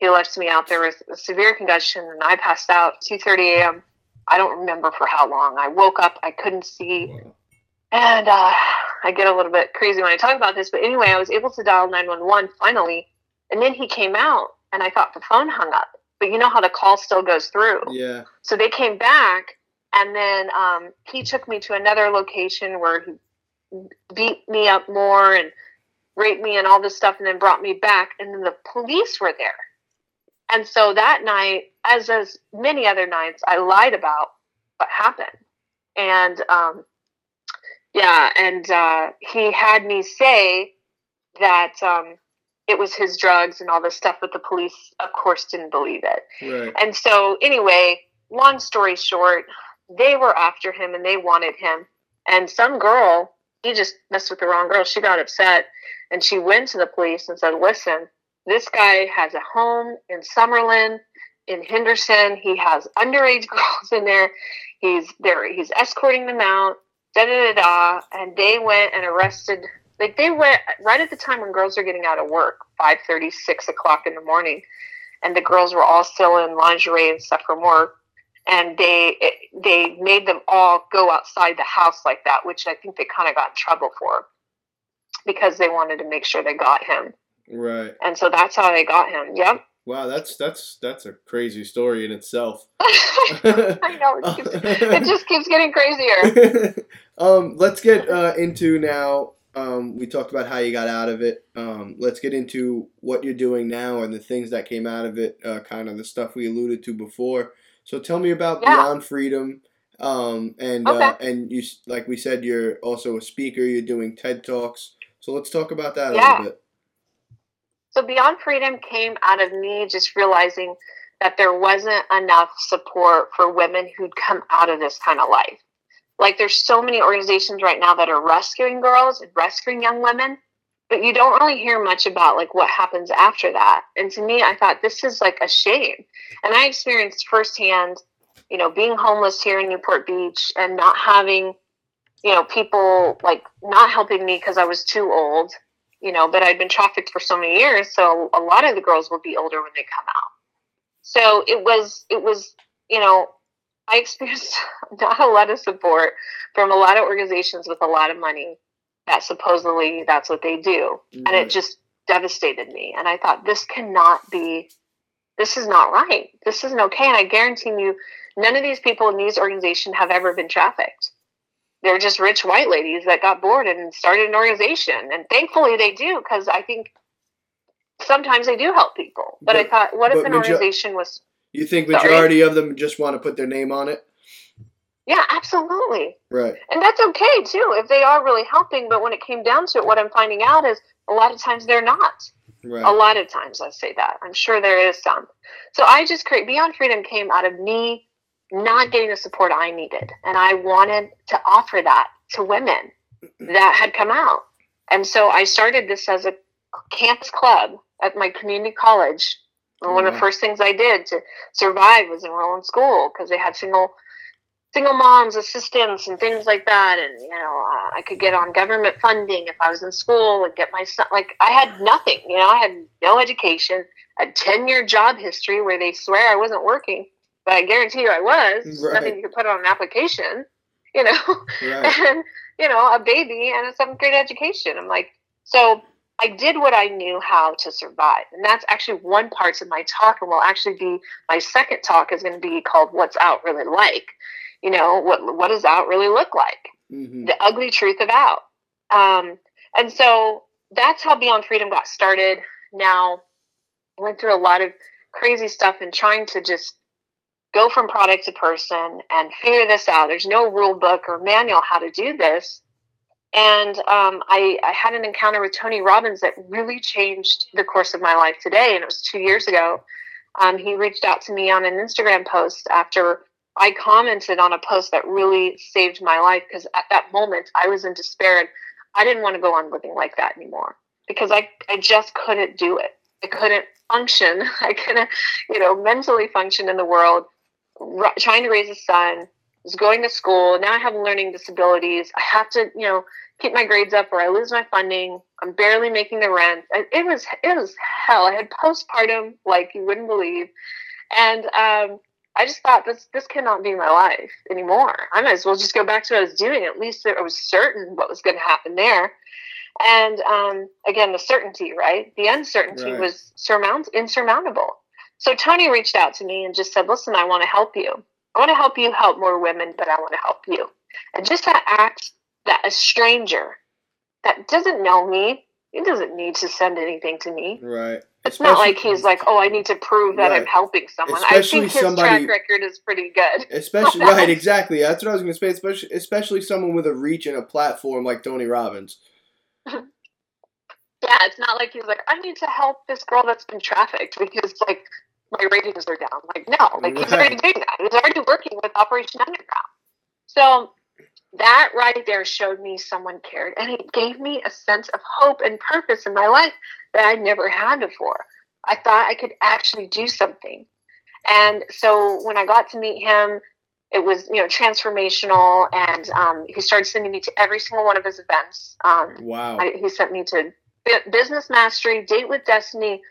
He left me out there with a severe concussion, and I passed out two thirty a.m. I don't remember for how long. I woke up, I couldn't see, and uh, I get a little bit crazy when I talk about this. But anyway, I was able to dial nine one one finally, and then he came out, and I thought the phone hung up. But you know how the call still goes through. Yeah. So they came back, and then um, he took me to another location where he beat me up more and raped me and all this stuff, and then brought me back. And then the police were there. And so that night, as as many other nights, I lied about what happened. And um, yeah, and uh, he had me say that um, it was his drugs and all this stuff, but the police, of course, didn't believe it. Right. And so, anyway, long story short, they were after him and they wanted him. And some girl, he just messed with the wrong girl. She got upset and she went to the police and said, Listen, this guy has a home in Summerlin, in Henderson. He has underage [LAUGHS] girls in there. He's there. He's escorting them out. Da da da da. And they went and arrested. Like they went right at the time when girls are getting out of work, five thirty, six o'clock in the morning, and the girls were all still in lingerie and stuff from work. And they they made them all go outside the house like that, which I think they kind of got in trouble for because they wanted to make sure they got him. Right. And so that's how they got him. Yep. Wow, that's that's that's a crazy story in itself. [LAUGHS] I know. It, keeps, it just keeps getting crazier. [LAUGHS] um, let's get uh, into now. Um, we talked about how you got out of it. Um, let's get into what you're doing now and the things that came out of it. Uh, kind of the stuff we alluded to before. So tell me about Yeah. Beyond Freedom. Um, and uh, and you like we said, you're also a speaker. You're doing TED talks. So let's talk about that a little bit. So Beyond Freedom came out of me just realizing that there wasn't enough support for women who'd come out of this kind of life. Like there's so many organizations right now that are rescuing girls and rescuing young women, but you don't really hear much about like what happens after that. And to me, I thought this is like a shame. And I experienced firsthand, you know, being homeless here in Newport Beach and not having, you know, people like not helping me because I was too old you know, but I'd been trafficked for so many years, so a lot of the girls will be older when they come out. So it was, it was, you know, I [LAUGHS] experienced not a lot of support from a lot of organizations with a lot of money that supposedly that's what they do. And it mm-hmm. just devastated me. And I thought, this cannot be, this is not right. This isn't okay. And I guarantee you, none of these people in these organizations have ever been trafficked they're just rich white ladies that got bored and started an organization. And thankfully they do, because I think sometimes they do help people. But, I thought, what if an organization was, You think Sorry. majority of them just want to put their name on it? yeah, absolutely. Right. And that's okay too, if they are really helping. But when it came down to it, what I'm finding out is a lot of times they're not. Right. A lot of times I say that. I'm sure there is some. So I just create Beyond Freedom came out of me not getting the support I needed. And I wanted to offer that to women that had come out. And so I started this as a campus club at my community college. And one of the first things I did to survive was enroll in school because they had single single moms assistants and things like that and you know uh, i could get on government funding if i was in school and get my son like i had nothing you know i had no education a 10 year job history where they swear i wasn't working but i guarantee you i was. Right. nothing you could put on an application you know? Right. [LAUGHS] and you know a baby and a seventh grade education. I'm like so i did what i knew how to survive. And that's actually one part of my talk and will actually be my second talk is going to be called what's out really like? You know what what does out really look like? Hmm the ugly truth of out. Um, and so that's how beyond freedom got started. Now went through a lot of crazy stuff and trying to just go from product to person and figure this out there's no rule book or manual how to do this and um, I, I had an encounter with tony robbins that really changed the course of my life today and it was two years ago um, he reached out to me on an instagram post after I commented on a post that really saved my life because at that moment I was in despair and I didn't want to go on living like that anymore because I, I just couldn't do it. I couldn't function. [LAUGHS] I couldn't, you know, mentally function in the world, trying to raise a son, was going to school. Now I have learning disabilities. I have to, you know, keep my grades up or I lose my funding. I'm barely making the rent. It it was it was hell. I had postpartum like you wouldn't believe, and um, I just thought this this cannot be my life anymore. I might as well just go back to what I was doing. At least I was certain what was going to happen there. And um, again, the certainty, right? The uncertainty Right. was surmount insurmountable. So Tony reached out to me and just said, "Listen, I want to help you. I want to help you help more women, but I want to help you." And just that act that a stranger that doesn't know me, he doesn't need to send anything to me. Right. It's not like he's like, oh, I need to prove that I'm helping someone. Especially I think his somebody- track record is pretty good. [LAUGHS] Especially right, [LAUGHS] exactly. That's what I was going to say. Especially, especially someone with a reach and a platform like Tony Robbins. [LAUGHS] Yeah, it's not like he's like, I need to help this girl that's been trafficked because like my ratings are down. Like no, like he's already doing that. He's already working with Operation Underground. So that right there showed me someone cared and it gave me a sense of hope and purpose in my life that I never had before. I thought I could actually do something. And so when I got to meet him, it was, you know, transformational and um, he started sending me to every single one of his events. Um, Wow. I, he sent me to Business Mastery, Date with Destiny.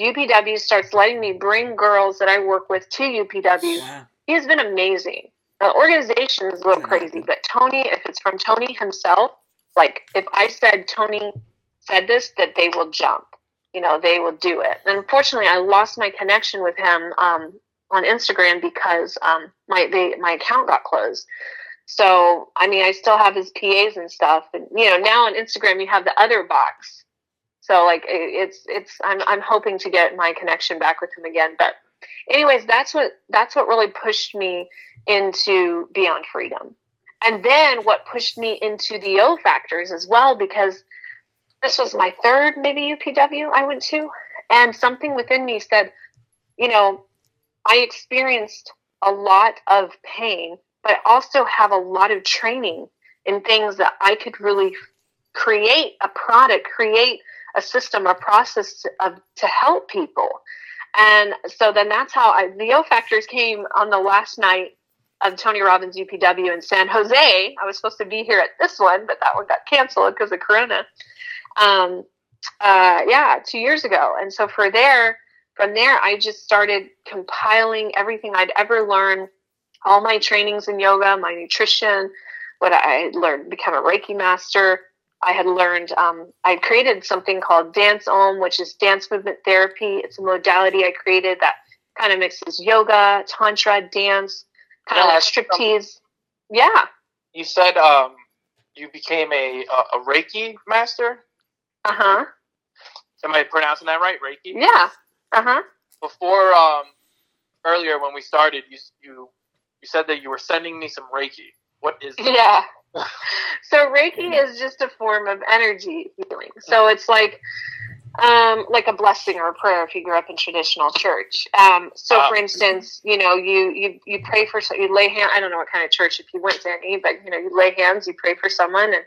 UPW starts letting me bring girls that I work with to UPW. Wow. He has been amazing. The organization is a little crazy, but Tony, if it's from Tony himself, like if I said Tony said this, that they will jump. You know, they will do it. And unfortunately, I lost my connection with him um, on Instagram because um, my they, my account got closed. So, I mean, I still have his PAs and stuff, and you know, now on Instagram you have the other box. So, like, it's it's I'm I'm hoping to get my connection back with him again. But, anyways, that's what that's what really pushed me into Beyond Freedom, and then what pushed me into the O factors as well because this was my third maybe UPW I went to, and something within me said, you know, I experienced a lot of pain, but I also have a lot of training in things that I could really create a product, create a system, a process to, to help people. And so then that's how I, the O factors came on the last night of Tony Robbins UPW in San Jose. I was supposed to be here at this one, but that one got canceled because of Corona. Um, uh, yeah, two years ago. And so for there, from there, I just started compiling everything I'd ever learned, all my trainings in yoga, my nutrition, what I learned, become a Reiki master. I had learned, um, I created something called Dance Om, which is dance movement therapy. It's a modality I created that kind of mixes yoga, tantra, dance, kind of Yeah, like striptease. Yeah. You said um, you became a, a, a Reiki master. Uh huh. Am I pronouncing that right? Reiki. Yeah. Uh huh. Before um, earlier when we started, you you you said that you were sending me some Reiki. What is that? Yeah. So Reiki is just a form of energy healing. So it's like um, like a blessing or a prayer if you grew up in traditional church. Um, so for Ah. instance, you know, you, you, you pray for, so- you lay hand, I don't know what kind of church if you went to any, but you know, you lay hands, you pray for someone and,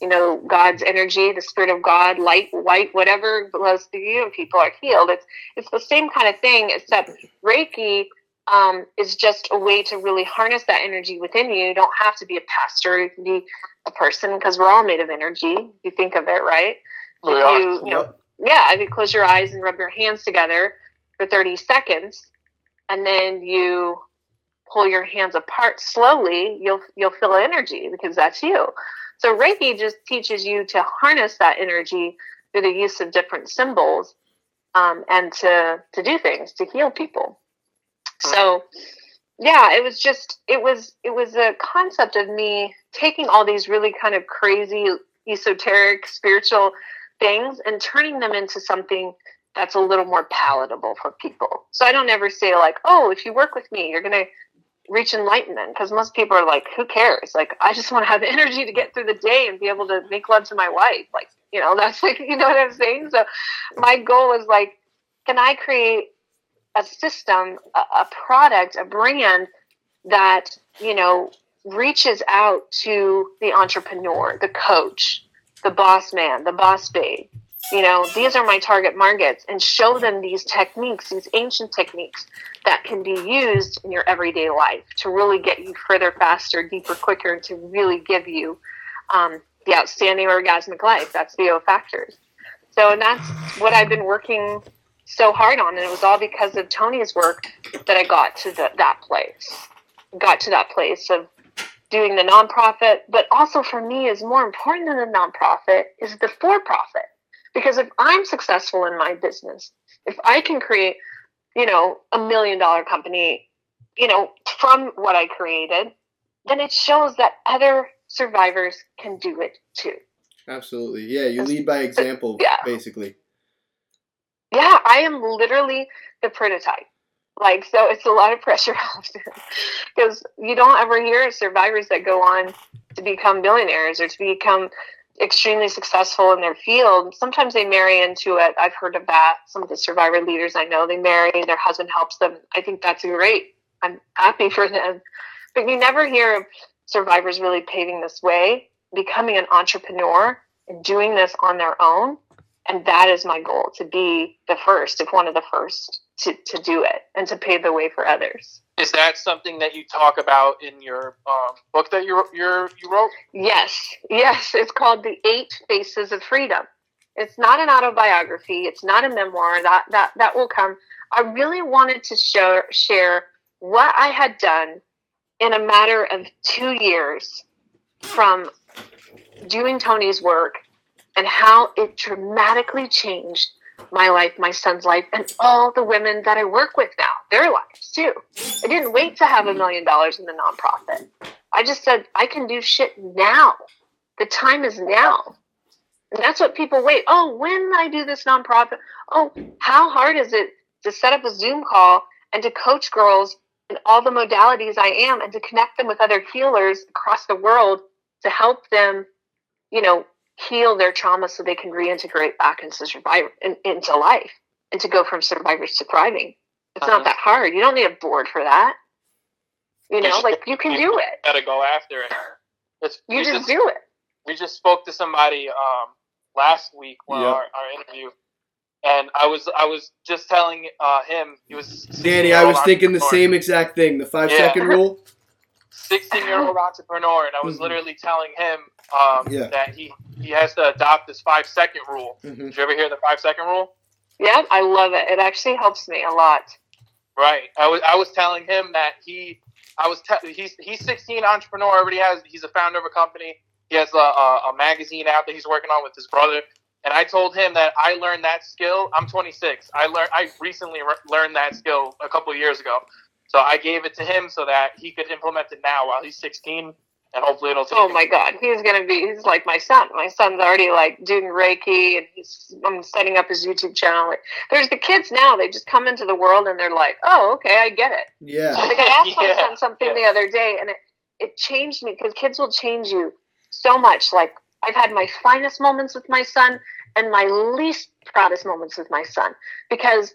you know, God's energy, the spirit of God, light, white, whatever blows through you and people are healed. It's, it's the same kind of thing, except Reiki um, is just a way to really harness that energy within you. You don't have to be a pastor. You can be a person because we're all made of energy. You think of it, right? We if are. you, you know, yeah, if you close your eyes and rub your hands together for 30 seconds, and then you pull your hands apart slowly, you'll you'll feel energy because that's you. So Reiki just teaches you to harness that energy through the use of different symbols um, and to to do things to heal people. Mm-hmm. So yeah, it was just it was it was a concept of me taking all these really kind of crazy esoteric spiritual things and turning them into something that's a little more palatable for people. So I don't ever say like, "Oh, if you work with me, you're going to reach enlightenment," because most people are like, "Who cares?" Like, I just want to have [LAUGHS] energy to get through the day and be able to make love to my wife. Like, you know, [LAUGHS] that's like, you know what I'm saying? So my goal is like, can I create a system, a, a product, a brand that, you know, reaches out to the entrepreneur, the coach, the boss man, the boss babe, You know, these are my target markets and show them these techniques, these ancient techniques that can be used in your everyday life to really get you further, faster, deeper, quicker, and to really give you um, the outstanding orgasmic life. That's the O factors. So, and that's what I've been working so hard on. And it was all because of Tony's work that I got to the, that place, got to that place of doing the nonprofit. But also for me, is more important than the nonprofit is the for profit. Because if I'm successful in my business, if I can create, you know, a million dollar company, you know, from what I created, then it shows that other survivors can do it too. Absolutely. Yeah, you lead by example, Yeah. basically. Yeah, I am literally the prototype. Like, so it's a lot of pressure [LAUGHS] because you don't ever hear survivors that go on to become billionaires or to become extremely successful in their field. Sometimes they marry into it. I've heard of that. Some of the survivor leaders I know, they marry, their husband helps them. I think that's great. I'm happy [LAUGHS] for them. But you never hear of survivors really paving this way, becoming an entrepreneur and doing this on their own. And that is my goal to be the first, if one of the first, to, to do it and to pave the way for others. Is that something that you talk about in your um, book that you you you wrote? Yes, yes. It's called The Eight Faces of Freedom. It's not an autobiography. It's not a memoir. That that that will come. I really wanted to show, share what I had done in a matter of two years from doing Tony's work and how it dramatically changed my life, my son's life, and all the women that I work with now, their lives too. I didn't wait to have a million dollars in the nonprofit. I just said, I can do shit now. The time is now. And that's what people wait. Oh, when I do this nonprofit, oh, how hard is it to set up a Zoom call and to coach girls in all the modalities I am and to connect them with other healers across the world to help them, you know, heal their trauma so they can reintegrate back into survivor in, into life and to go from survivors to thriving. It's Uh-huh. not that hard. You don't need a board for that. You know, like you can do it. Got to go after it. It's, You we just do it. we just spoke to somebody um, last week when Yep. our, our interview, and I was I was just telling uh, him he was Danny, I was thinking the same exact thing. The five Yeah. second rule. [LAUGHS] 16 year old entrepreneur, [LAUGHS] and I was Mhm. literally telling him um, Yeah. that he he has to adopt this five second rule. Mhm. Did you ever hear the five second rule? Yeah, I love it. It actually helps me a lot. Right. I was I was telling him that he I was te- he's he's 16 entrepreneur already has he's a founder of a company. He has a, a, a magazine out that he's working on with his brother. And I told him that I learned that skill. I'm 26. I learned I recently re- learned that skill a couple of years ago. So I gave it to him so that he could implement it now while he's 16, and hopefully it'll take. Oh him- my God, he's gonna be. He's like my son. My son's already like doing Reiki, and he's. I'm setting up his YouTube channel. Like, there's the kids now. They just come into the world and they're like, oh, okay, I get it. Yeah. Like I asked my [LAUGHS] son something yeah. the other day, and it it changed me because kids will change you so much. Like I've had my finest moments with my son and my least proudest moments with my son because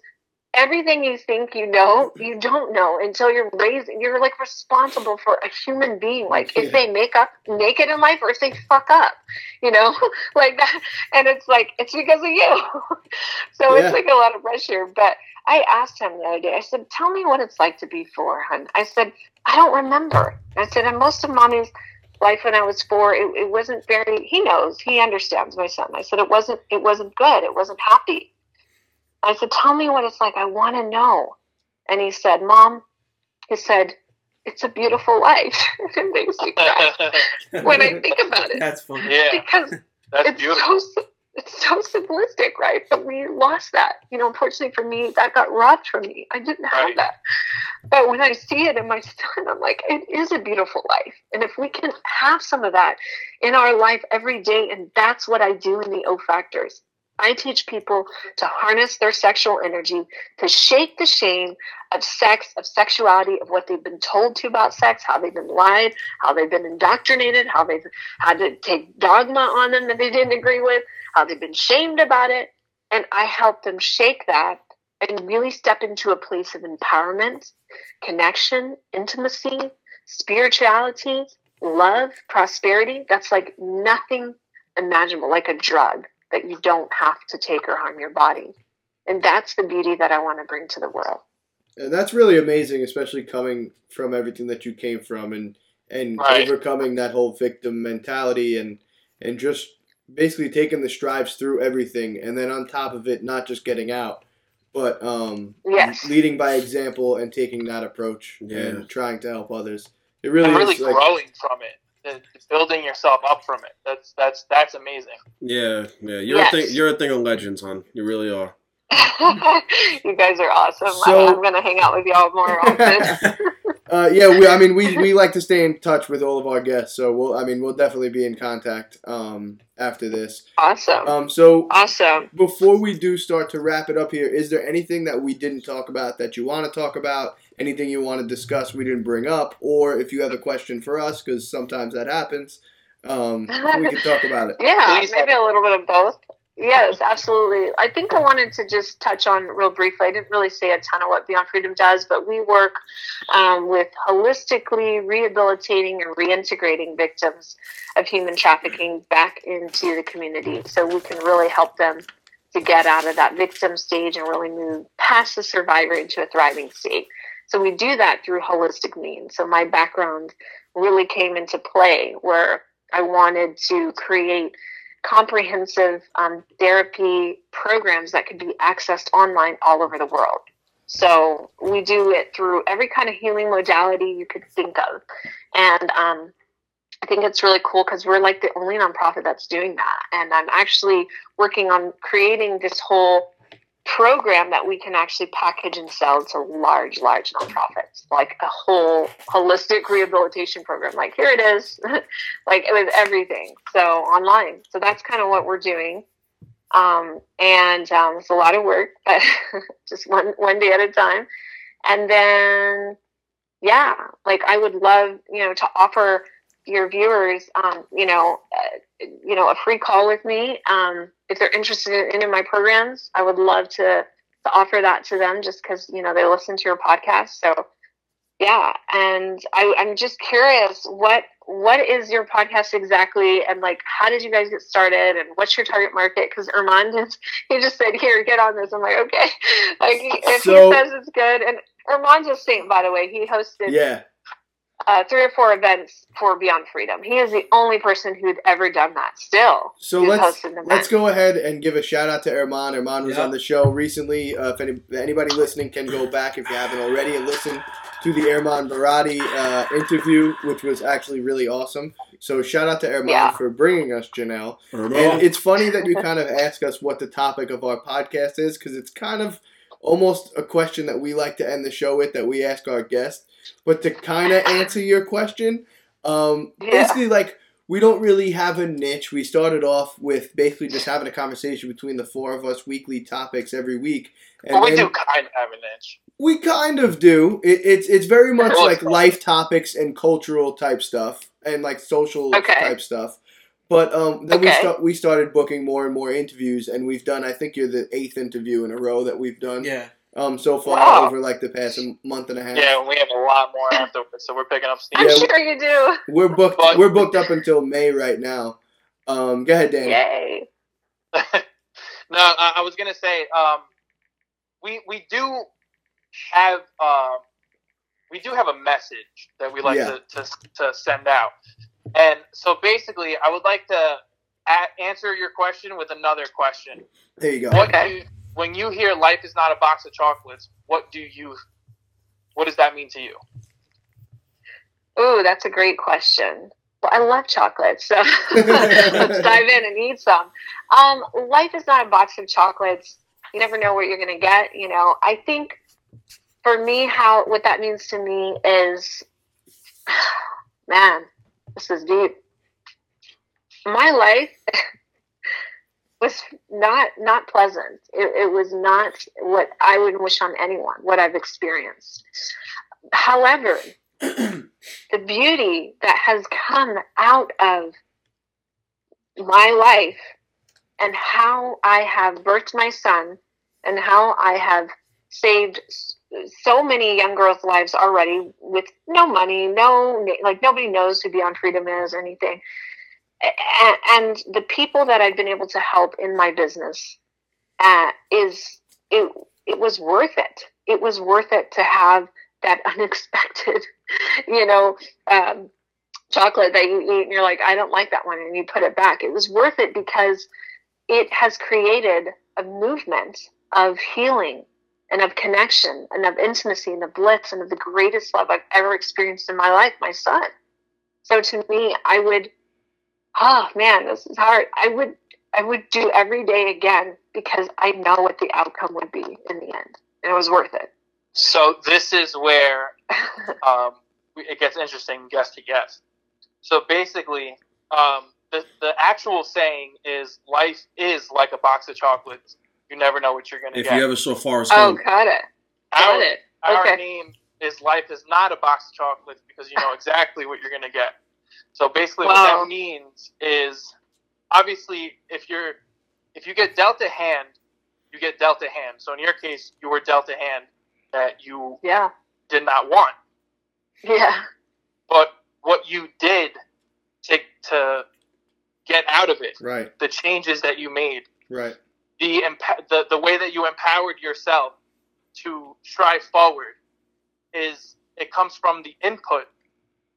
everything you think you know, you don't know until you're raising. You're like responsible for a human being. Like Yeah. if they make up, make it in life, or if they fuck up, you know, [LAUGHS] like that. [LAUGHS] And it's like it's because of you. [LAUGHS] so Yeah. it's like a lot of pressure. But I asked him the other day. I said, "Tell me what it's like to be four, hun." I said, "I don't remember." I said, "And most of mommy's." Life when I was four, it, it wasn't very. He knows, he understands my son. I said it wasn't. It wasn't good. It wasn't happy. I said, Tell me what it's like. I want to know. And he said, Mom, he said, It's a beautiful life. [LAUGHS] it makes me cry [LAUGHS] when I think about it. That's funny. yeah, Because that's it's beautiful. so it's so simplistic, right? But we lost that. You know, unfortunately for me, that got robbed from me. I didn't have Right. that. But when I see it in my [LAUGHS] son, I'm like, it is a beautiful life. And if we can have some of that in our life every day, and that's what I do in the O Factors. I teach people to harness their sexual energy, to shake the shame of sex, of sexuality, of what they've been told to about sex, how they've been lied, how they've been indoctrinated, how they've had to take dogma on them that they didn't agree with, how they've been shamed about it. And I help them shake that and really step into a place of empowerment, connection, intimacy, spirituality, love, prosperity. That's like nothing imaginable, like a drug. That you don't have to take or harm your body. And that's the beauty that I want to bring to the world. And that's really amazing, especially coming from everything that you came from and and Right. overcoming that whole victim mentality and and just basically taking the strides through everything and then on top of it not just getting out but um Yes. leading by example and taking that approach Yeah. and trying to help others. It really and really is like, growing from it, and building yourself up from it. That's that's that's amazing. Yeah, yeah. You're Yes. a thing. You're a thing of legends, hon. You really are. [LAUGHS] you guys are awesome. So- I, I'm going to hang out with y'all more often. [LAUGHS] Uh, yeah, we, I mean, we, we like to stay in touch with all of our guests, so we'll, I mean, we'll definitely be in contact um, after this. awesome. Um, so awesome. before we do start to wrap it up here, is there anything that we didn't talk about that you want to talk about? Anything you want to discuss we didn't bring up, or if you have a question for us, because sometimes that happens, um, we can talk about it. [LAUGHS] Yeah, Please maybe a little bit of both. Yes, absolutely. I think I wanted to just touch on real briefly. I didn't really say a ton of what Beyond Freedom does, but we work um, with holistically rehabilitating and reintegrating victims of human trafficking back into the community so we can really help them to get out of that victim stage and really move past the survivor into a thriving state. So we do that through holistic means. So my background really came into play where I wanted to create comprehensive um, therapy programs that could be accessed online all over the world. So we do it through every kind of healing modality you could think of. And um, I think it's really cool because we're like the only nonprofit that's doing that. And I'm actually working on creating this whole program that we can actually package and sell to large, large nonprofits, like a whole holistic rehabilitation program. Like here it is, [LAUGHS] like with everything. So online. So that's kind of what we're doing. Um, and um, it's a lot of work, [LAUGHS] but just one one day at a time. And then, yeah, like I would love, you know, to offer your viewers, um, you know, uh, you know, a free call with me. Um, if they're interested in any of my programs, I would love to to offer that to them, just because you know they listen to your podcast. So, yeah, and I, I'm just curious what what is your podcast exactly, and like how did you guys get started, and what's your target market? Because Armand is, [LAUGHS] he just said, "Here, get on this." I'm like, okay, [LAUGHS] like if So- he says it's good, and Armand's a saint, by the way. He hosted Yeah. Uh, three or four events for Beyond Freedom. He is the only person who'd ever done that. Still, So let's hosted an event. let's go ahead and give a shout out to Erman. Erman was Yeah. on the show recently. Uh, if any, anybody listening can go back if you haven't already and listen to the Erman Barati uh, interview, which was actually really awesome. So shout out to Erman Yeah. for bringing us Janelle. Erman. And it's funny that you kind of ask us what the topic of our podcast is because it's kind of almost a question that we like to end the show with that we ask our guests. But to kind of [LAUGHS] answer your question, um, Yeah. basically, like, we don't really have a niche. We started off with basically just having a conversation between the four of us, weekly topics every week. And But we then- do kind of have an itch. we kind of do. It, it's it's very much Really? like life topics and cultural type stuff and like social Okay. type stuff. But um, then we Okay. start we started booking more and more interviews, and we've done. I think you're the eighth interview in a row that we've done. Yeah. Um, so far Wow. over like the past month and a half. Yeah, we have a lot more [LAUGHS] afterwards, so we're picking up steam. I'm Yeah, sure you do. We're booked. But- we're booked up until May right now. Um, go ahead, Danny. Yay! [LAUGHS] no, I, I was gonna say, um, we we do have uh, we do have a message that we like Yeah. to, to to send out, and so basically, I would like to a- answer your question with another question. There you go. What Okay. do you, when you hear "life is not a box of chocolates"? What do you? What does that mean to you? Ooh, that's a great question. Well, I love chocolate, so [LAUGHS] let's dive in and eat some. Um, life is not a box of chocolates. You never know what you're going to get. You know, I think for me, how what that means to me is, [SIGHS] man, this is deep. My life [LAUGHS] was not not pleasant. It, it was not what I would wish on anyone. What I've experienced. However, the beauty that has come out of my life and how I have birthed my son and how I have saved so many young girls' lives already with no money, no, like nobody knows who Beyond Freedom is or anything. And, the people that I've been able to help in my business uh, is it it was worth it. It was worth it to have that [LAUGHS] unexpected, you know, um, chocolate that you eat and you're like, I don't like that one, and you put it back. It was worth it because it has created a movement of healing and of connection and of intimacy and of bliss and of the greatest love I've ever experienced in my life, my son. So to me, I would, oh man, this is hard. I would, I would do every day again because I know what the outcome would be in the end, and it was worth it. So this is where [LAUGHS] um, it gets interesting, guest to guest. So basically, um, the the actual saying is life is like a box of chocolates. You never know what you're gonna get. If you ever saw Forrest Oh, Gump, got it. Got our, it. our Okay. name is life is not a box of chocolates because you know [LAUGHS] exactly what you're gonna get. So basically, what that means is obviously if you're if you get dealt a hand, you get dealt a hand. So in your case, you were dealt a hand that you Yeah. did not want. Yeah. but what you did to to get out of it, Right, the changes that you made, right, the emp- the the way that you empowered yourself to strive forward, is it comes from the input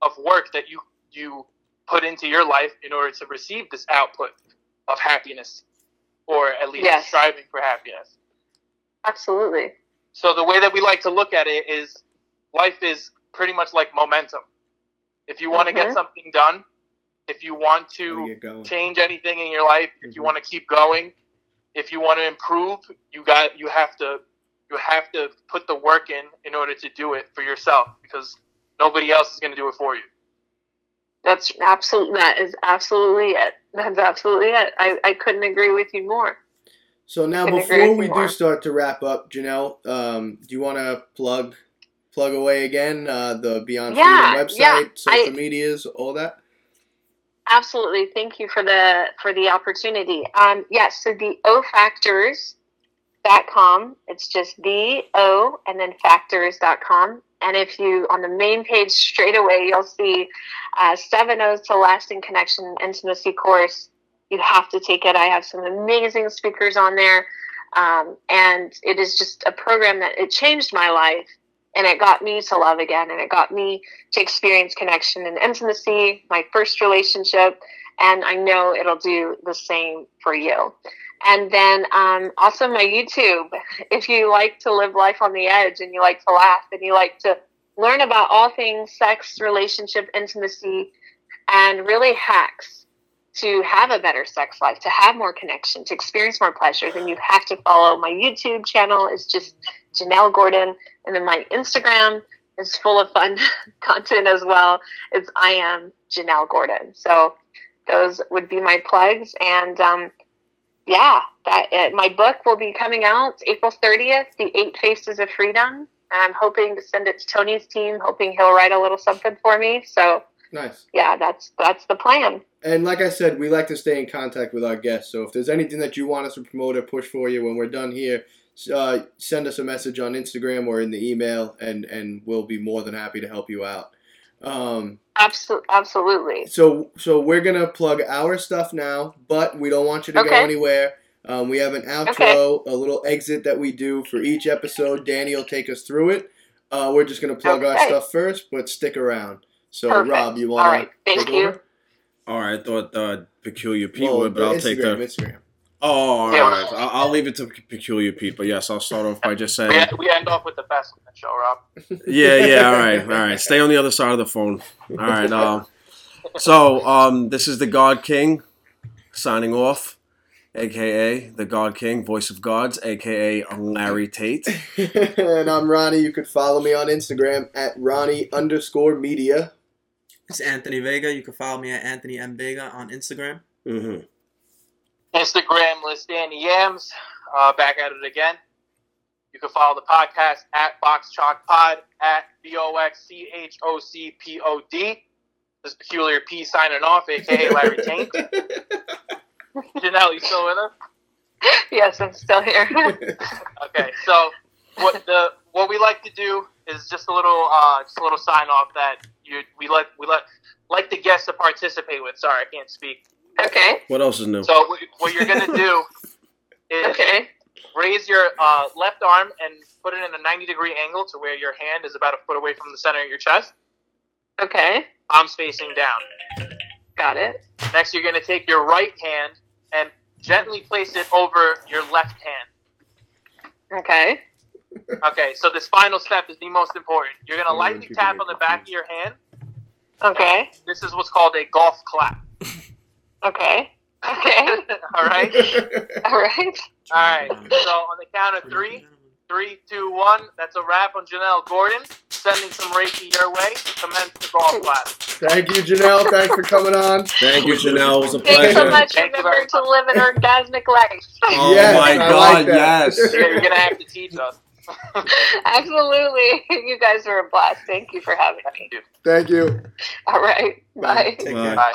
of work that you you put into your life in order to receive this output of happiness, or at least Yes. striving for happiness. Absolutely. So the way that we like to look at it is life is pretty much like momentum. If you want to get Mhm. something done, if you want Gotta to get going. change anything in your life, if you Mhm. want to keep going, if you want to improve, you got you have to you have to put the work in in order to do it for yourself because nobody else is going to do it for you. That's absolutely that is absolutely it. That's absolutely it. I, I couldn't agree with you more. So now, Couldn't before we do more. start to wrap up, Janelle, um, do you want to plug plug away again uh, the Beyond Yeah, Freedom website, yeah, social I- medias, all that? Absolutely. Thank you for the for the opportunity. Um yes, so the O factors dot com. It's just the O and then factors.com. And if you on the main page straight away you'll see uh, seven O's to lasting connection intimacy course. You have to take it. I have some amazing speakers on there. Um, and it is just a program that it changed my life and it got me to love again and it got me to experience connection and intimacy, my first relationship, and I know it'll do the same for you. And then um, also my YouTube. [LAUGHS] If you like to live life on the edge and you like to laugh and you like to learn about all things sex, relationship, intimacy, and really hacks to have a better sex life, to have more connection, to experience more pleasure, then you have to follow my YouTube channel. It's just Janelle Gordon. And then my Instagram is full of fun [LAUGHS] content as well. It's I am Janelle Gordon. So those would be my plugs. And um, yeah, that uh, my book will be coming out April 30th, The Eight Faces of Freedom. I'm hoping to send it to Tony's team, hoping he'll write a little something for me. So Nice. yeah, that's that's the plan. And like I said, we like to stay in contact with our guests. So if there's anything that you want us to promote or push for you when we're done here, uh, send us a message on Instagram or in the email, and and we'll be more than happy to help you out. Um, Absolutely, absolutely. so so we're gonna plug our stuff now, but we don't want you to go anywhere. Um, we have an outro, a little exit that we do for each episode. Danny will take us through it. Uh, we're just gonna plug our stuff first, but stick around. So Perfect. Rob, you All want right, to thank you. all right, I thought uh, peculiar Pete would, but I'll take Instagram, the. Instagram. Oh, all Yeah. right. I'll, I'll leave it to peculiar Pete, but yes, I'll start off by just saying. We, we end off with the best on the show, Rob. [LAUGHS] yeah, yeah, all right, all right. Stay on the other side of the phone. All right. Um, so, um, this is the God King signing off, aka the God King, voice of gods, aka Larry Tate. [LAUGHS] and I'm Ronnie. You could follow me on Instagram at Ronnie underscore media. It's Anthony Vega. You can follow me at Anthony M Vega on Instagram. hmm Instagram list Danny Yams. Uh, back at it again. You can follow the podcast at Box Choc Pod at B O X C H O C P O D. This Peculiar P signing off, aka [LAUGHS] Larry Taint. Janelle, you still with us? Yes, I'm still here. [LAUGHS] Okay, so what the what we like to do is just a little uh, just a little sign off that you we let we let like the guests to participate with. Sorry, I can't speak. Okay. What else is new? So what- what you're gonna do [LAUGHS] is Okay. raise your uh, left arm and put it in a 90 degree angle to where your hand is about a foot away from the center of your chest. Okay. Arms facing down. Got it. Next, you're gonna take your right hand and gently place it over your left hand. Okay. Okay, so this final step is the most important. You're gonna lightly tap on the back of your hand. Okay. This is what's called a golf clap. Okay. Okay. [LAUGHS] All right. [LAUGHS] All right. All right. So on the count of three, three, two, one. That's a wrap on Janelle Gordon. Sending some Reiki your way. to Commence the golf clap. Thank you, Janelle. Thanks for coming on. Thank you, Janelle. It was a Thanks pleasure. so much. Thank you Remember very to live an orgasmic life. [LAUGHS] Oh Yes, my God! like yes. Yeah, you're gonna have to teach us. Absolutely. You guys were a blast. Thank you for having me. Thank you. All right. Bye. Take Bye. care. Bye.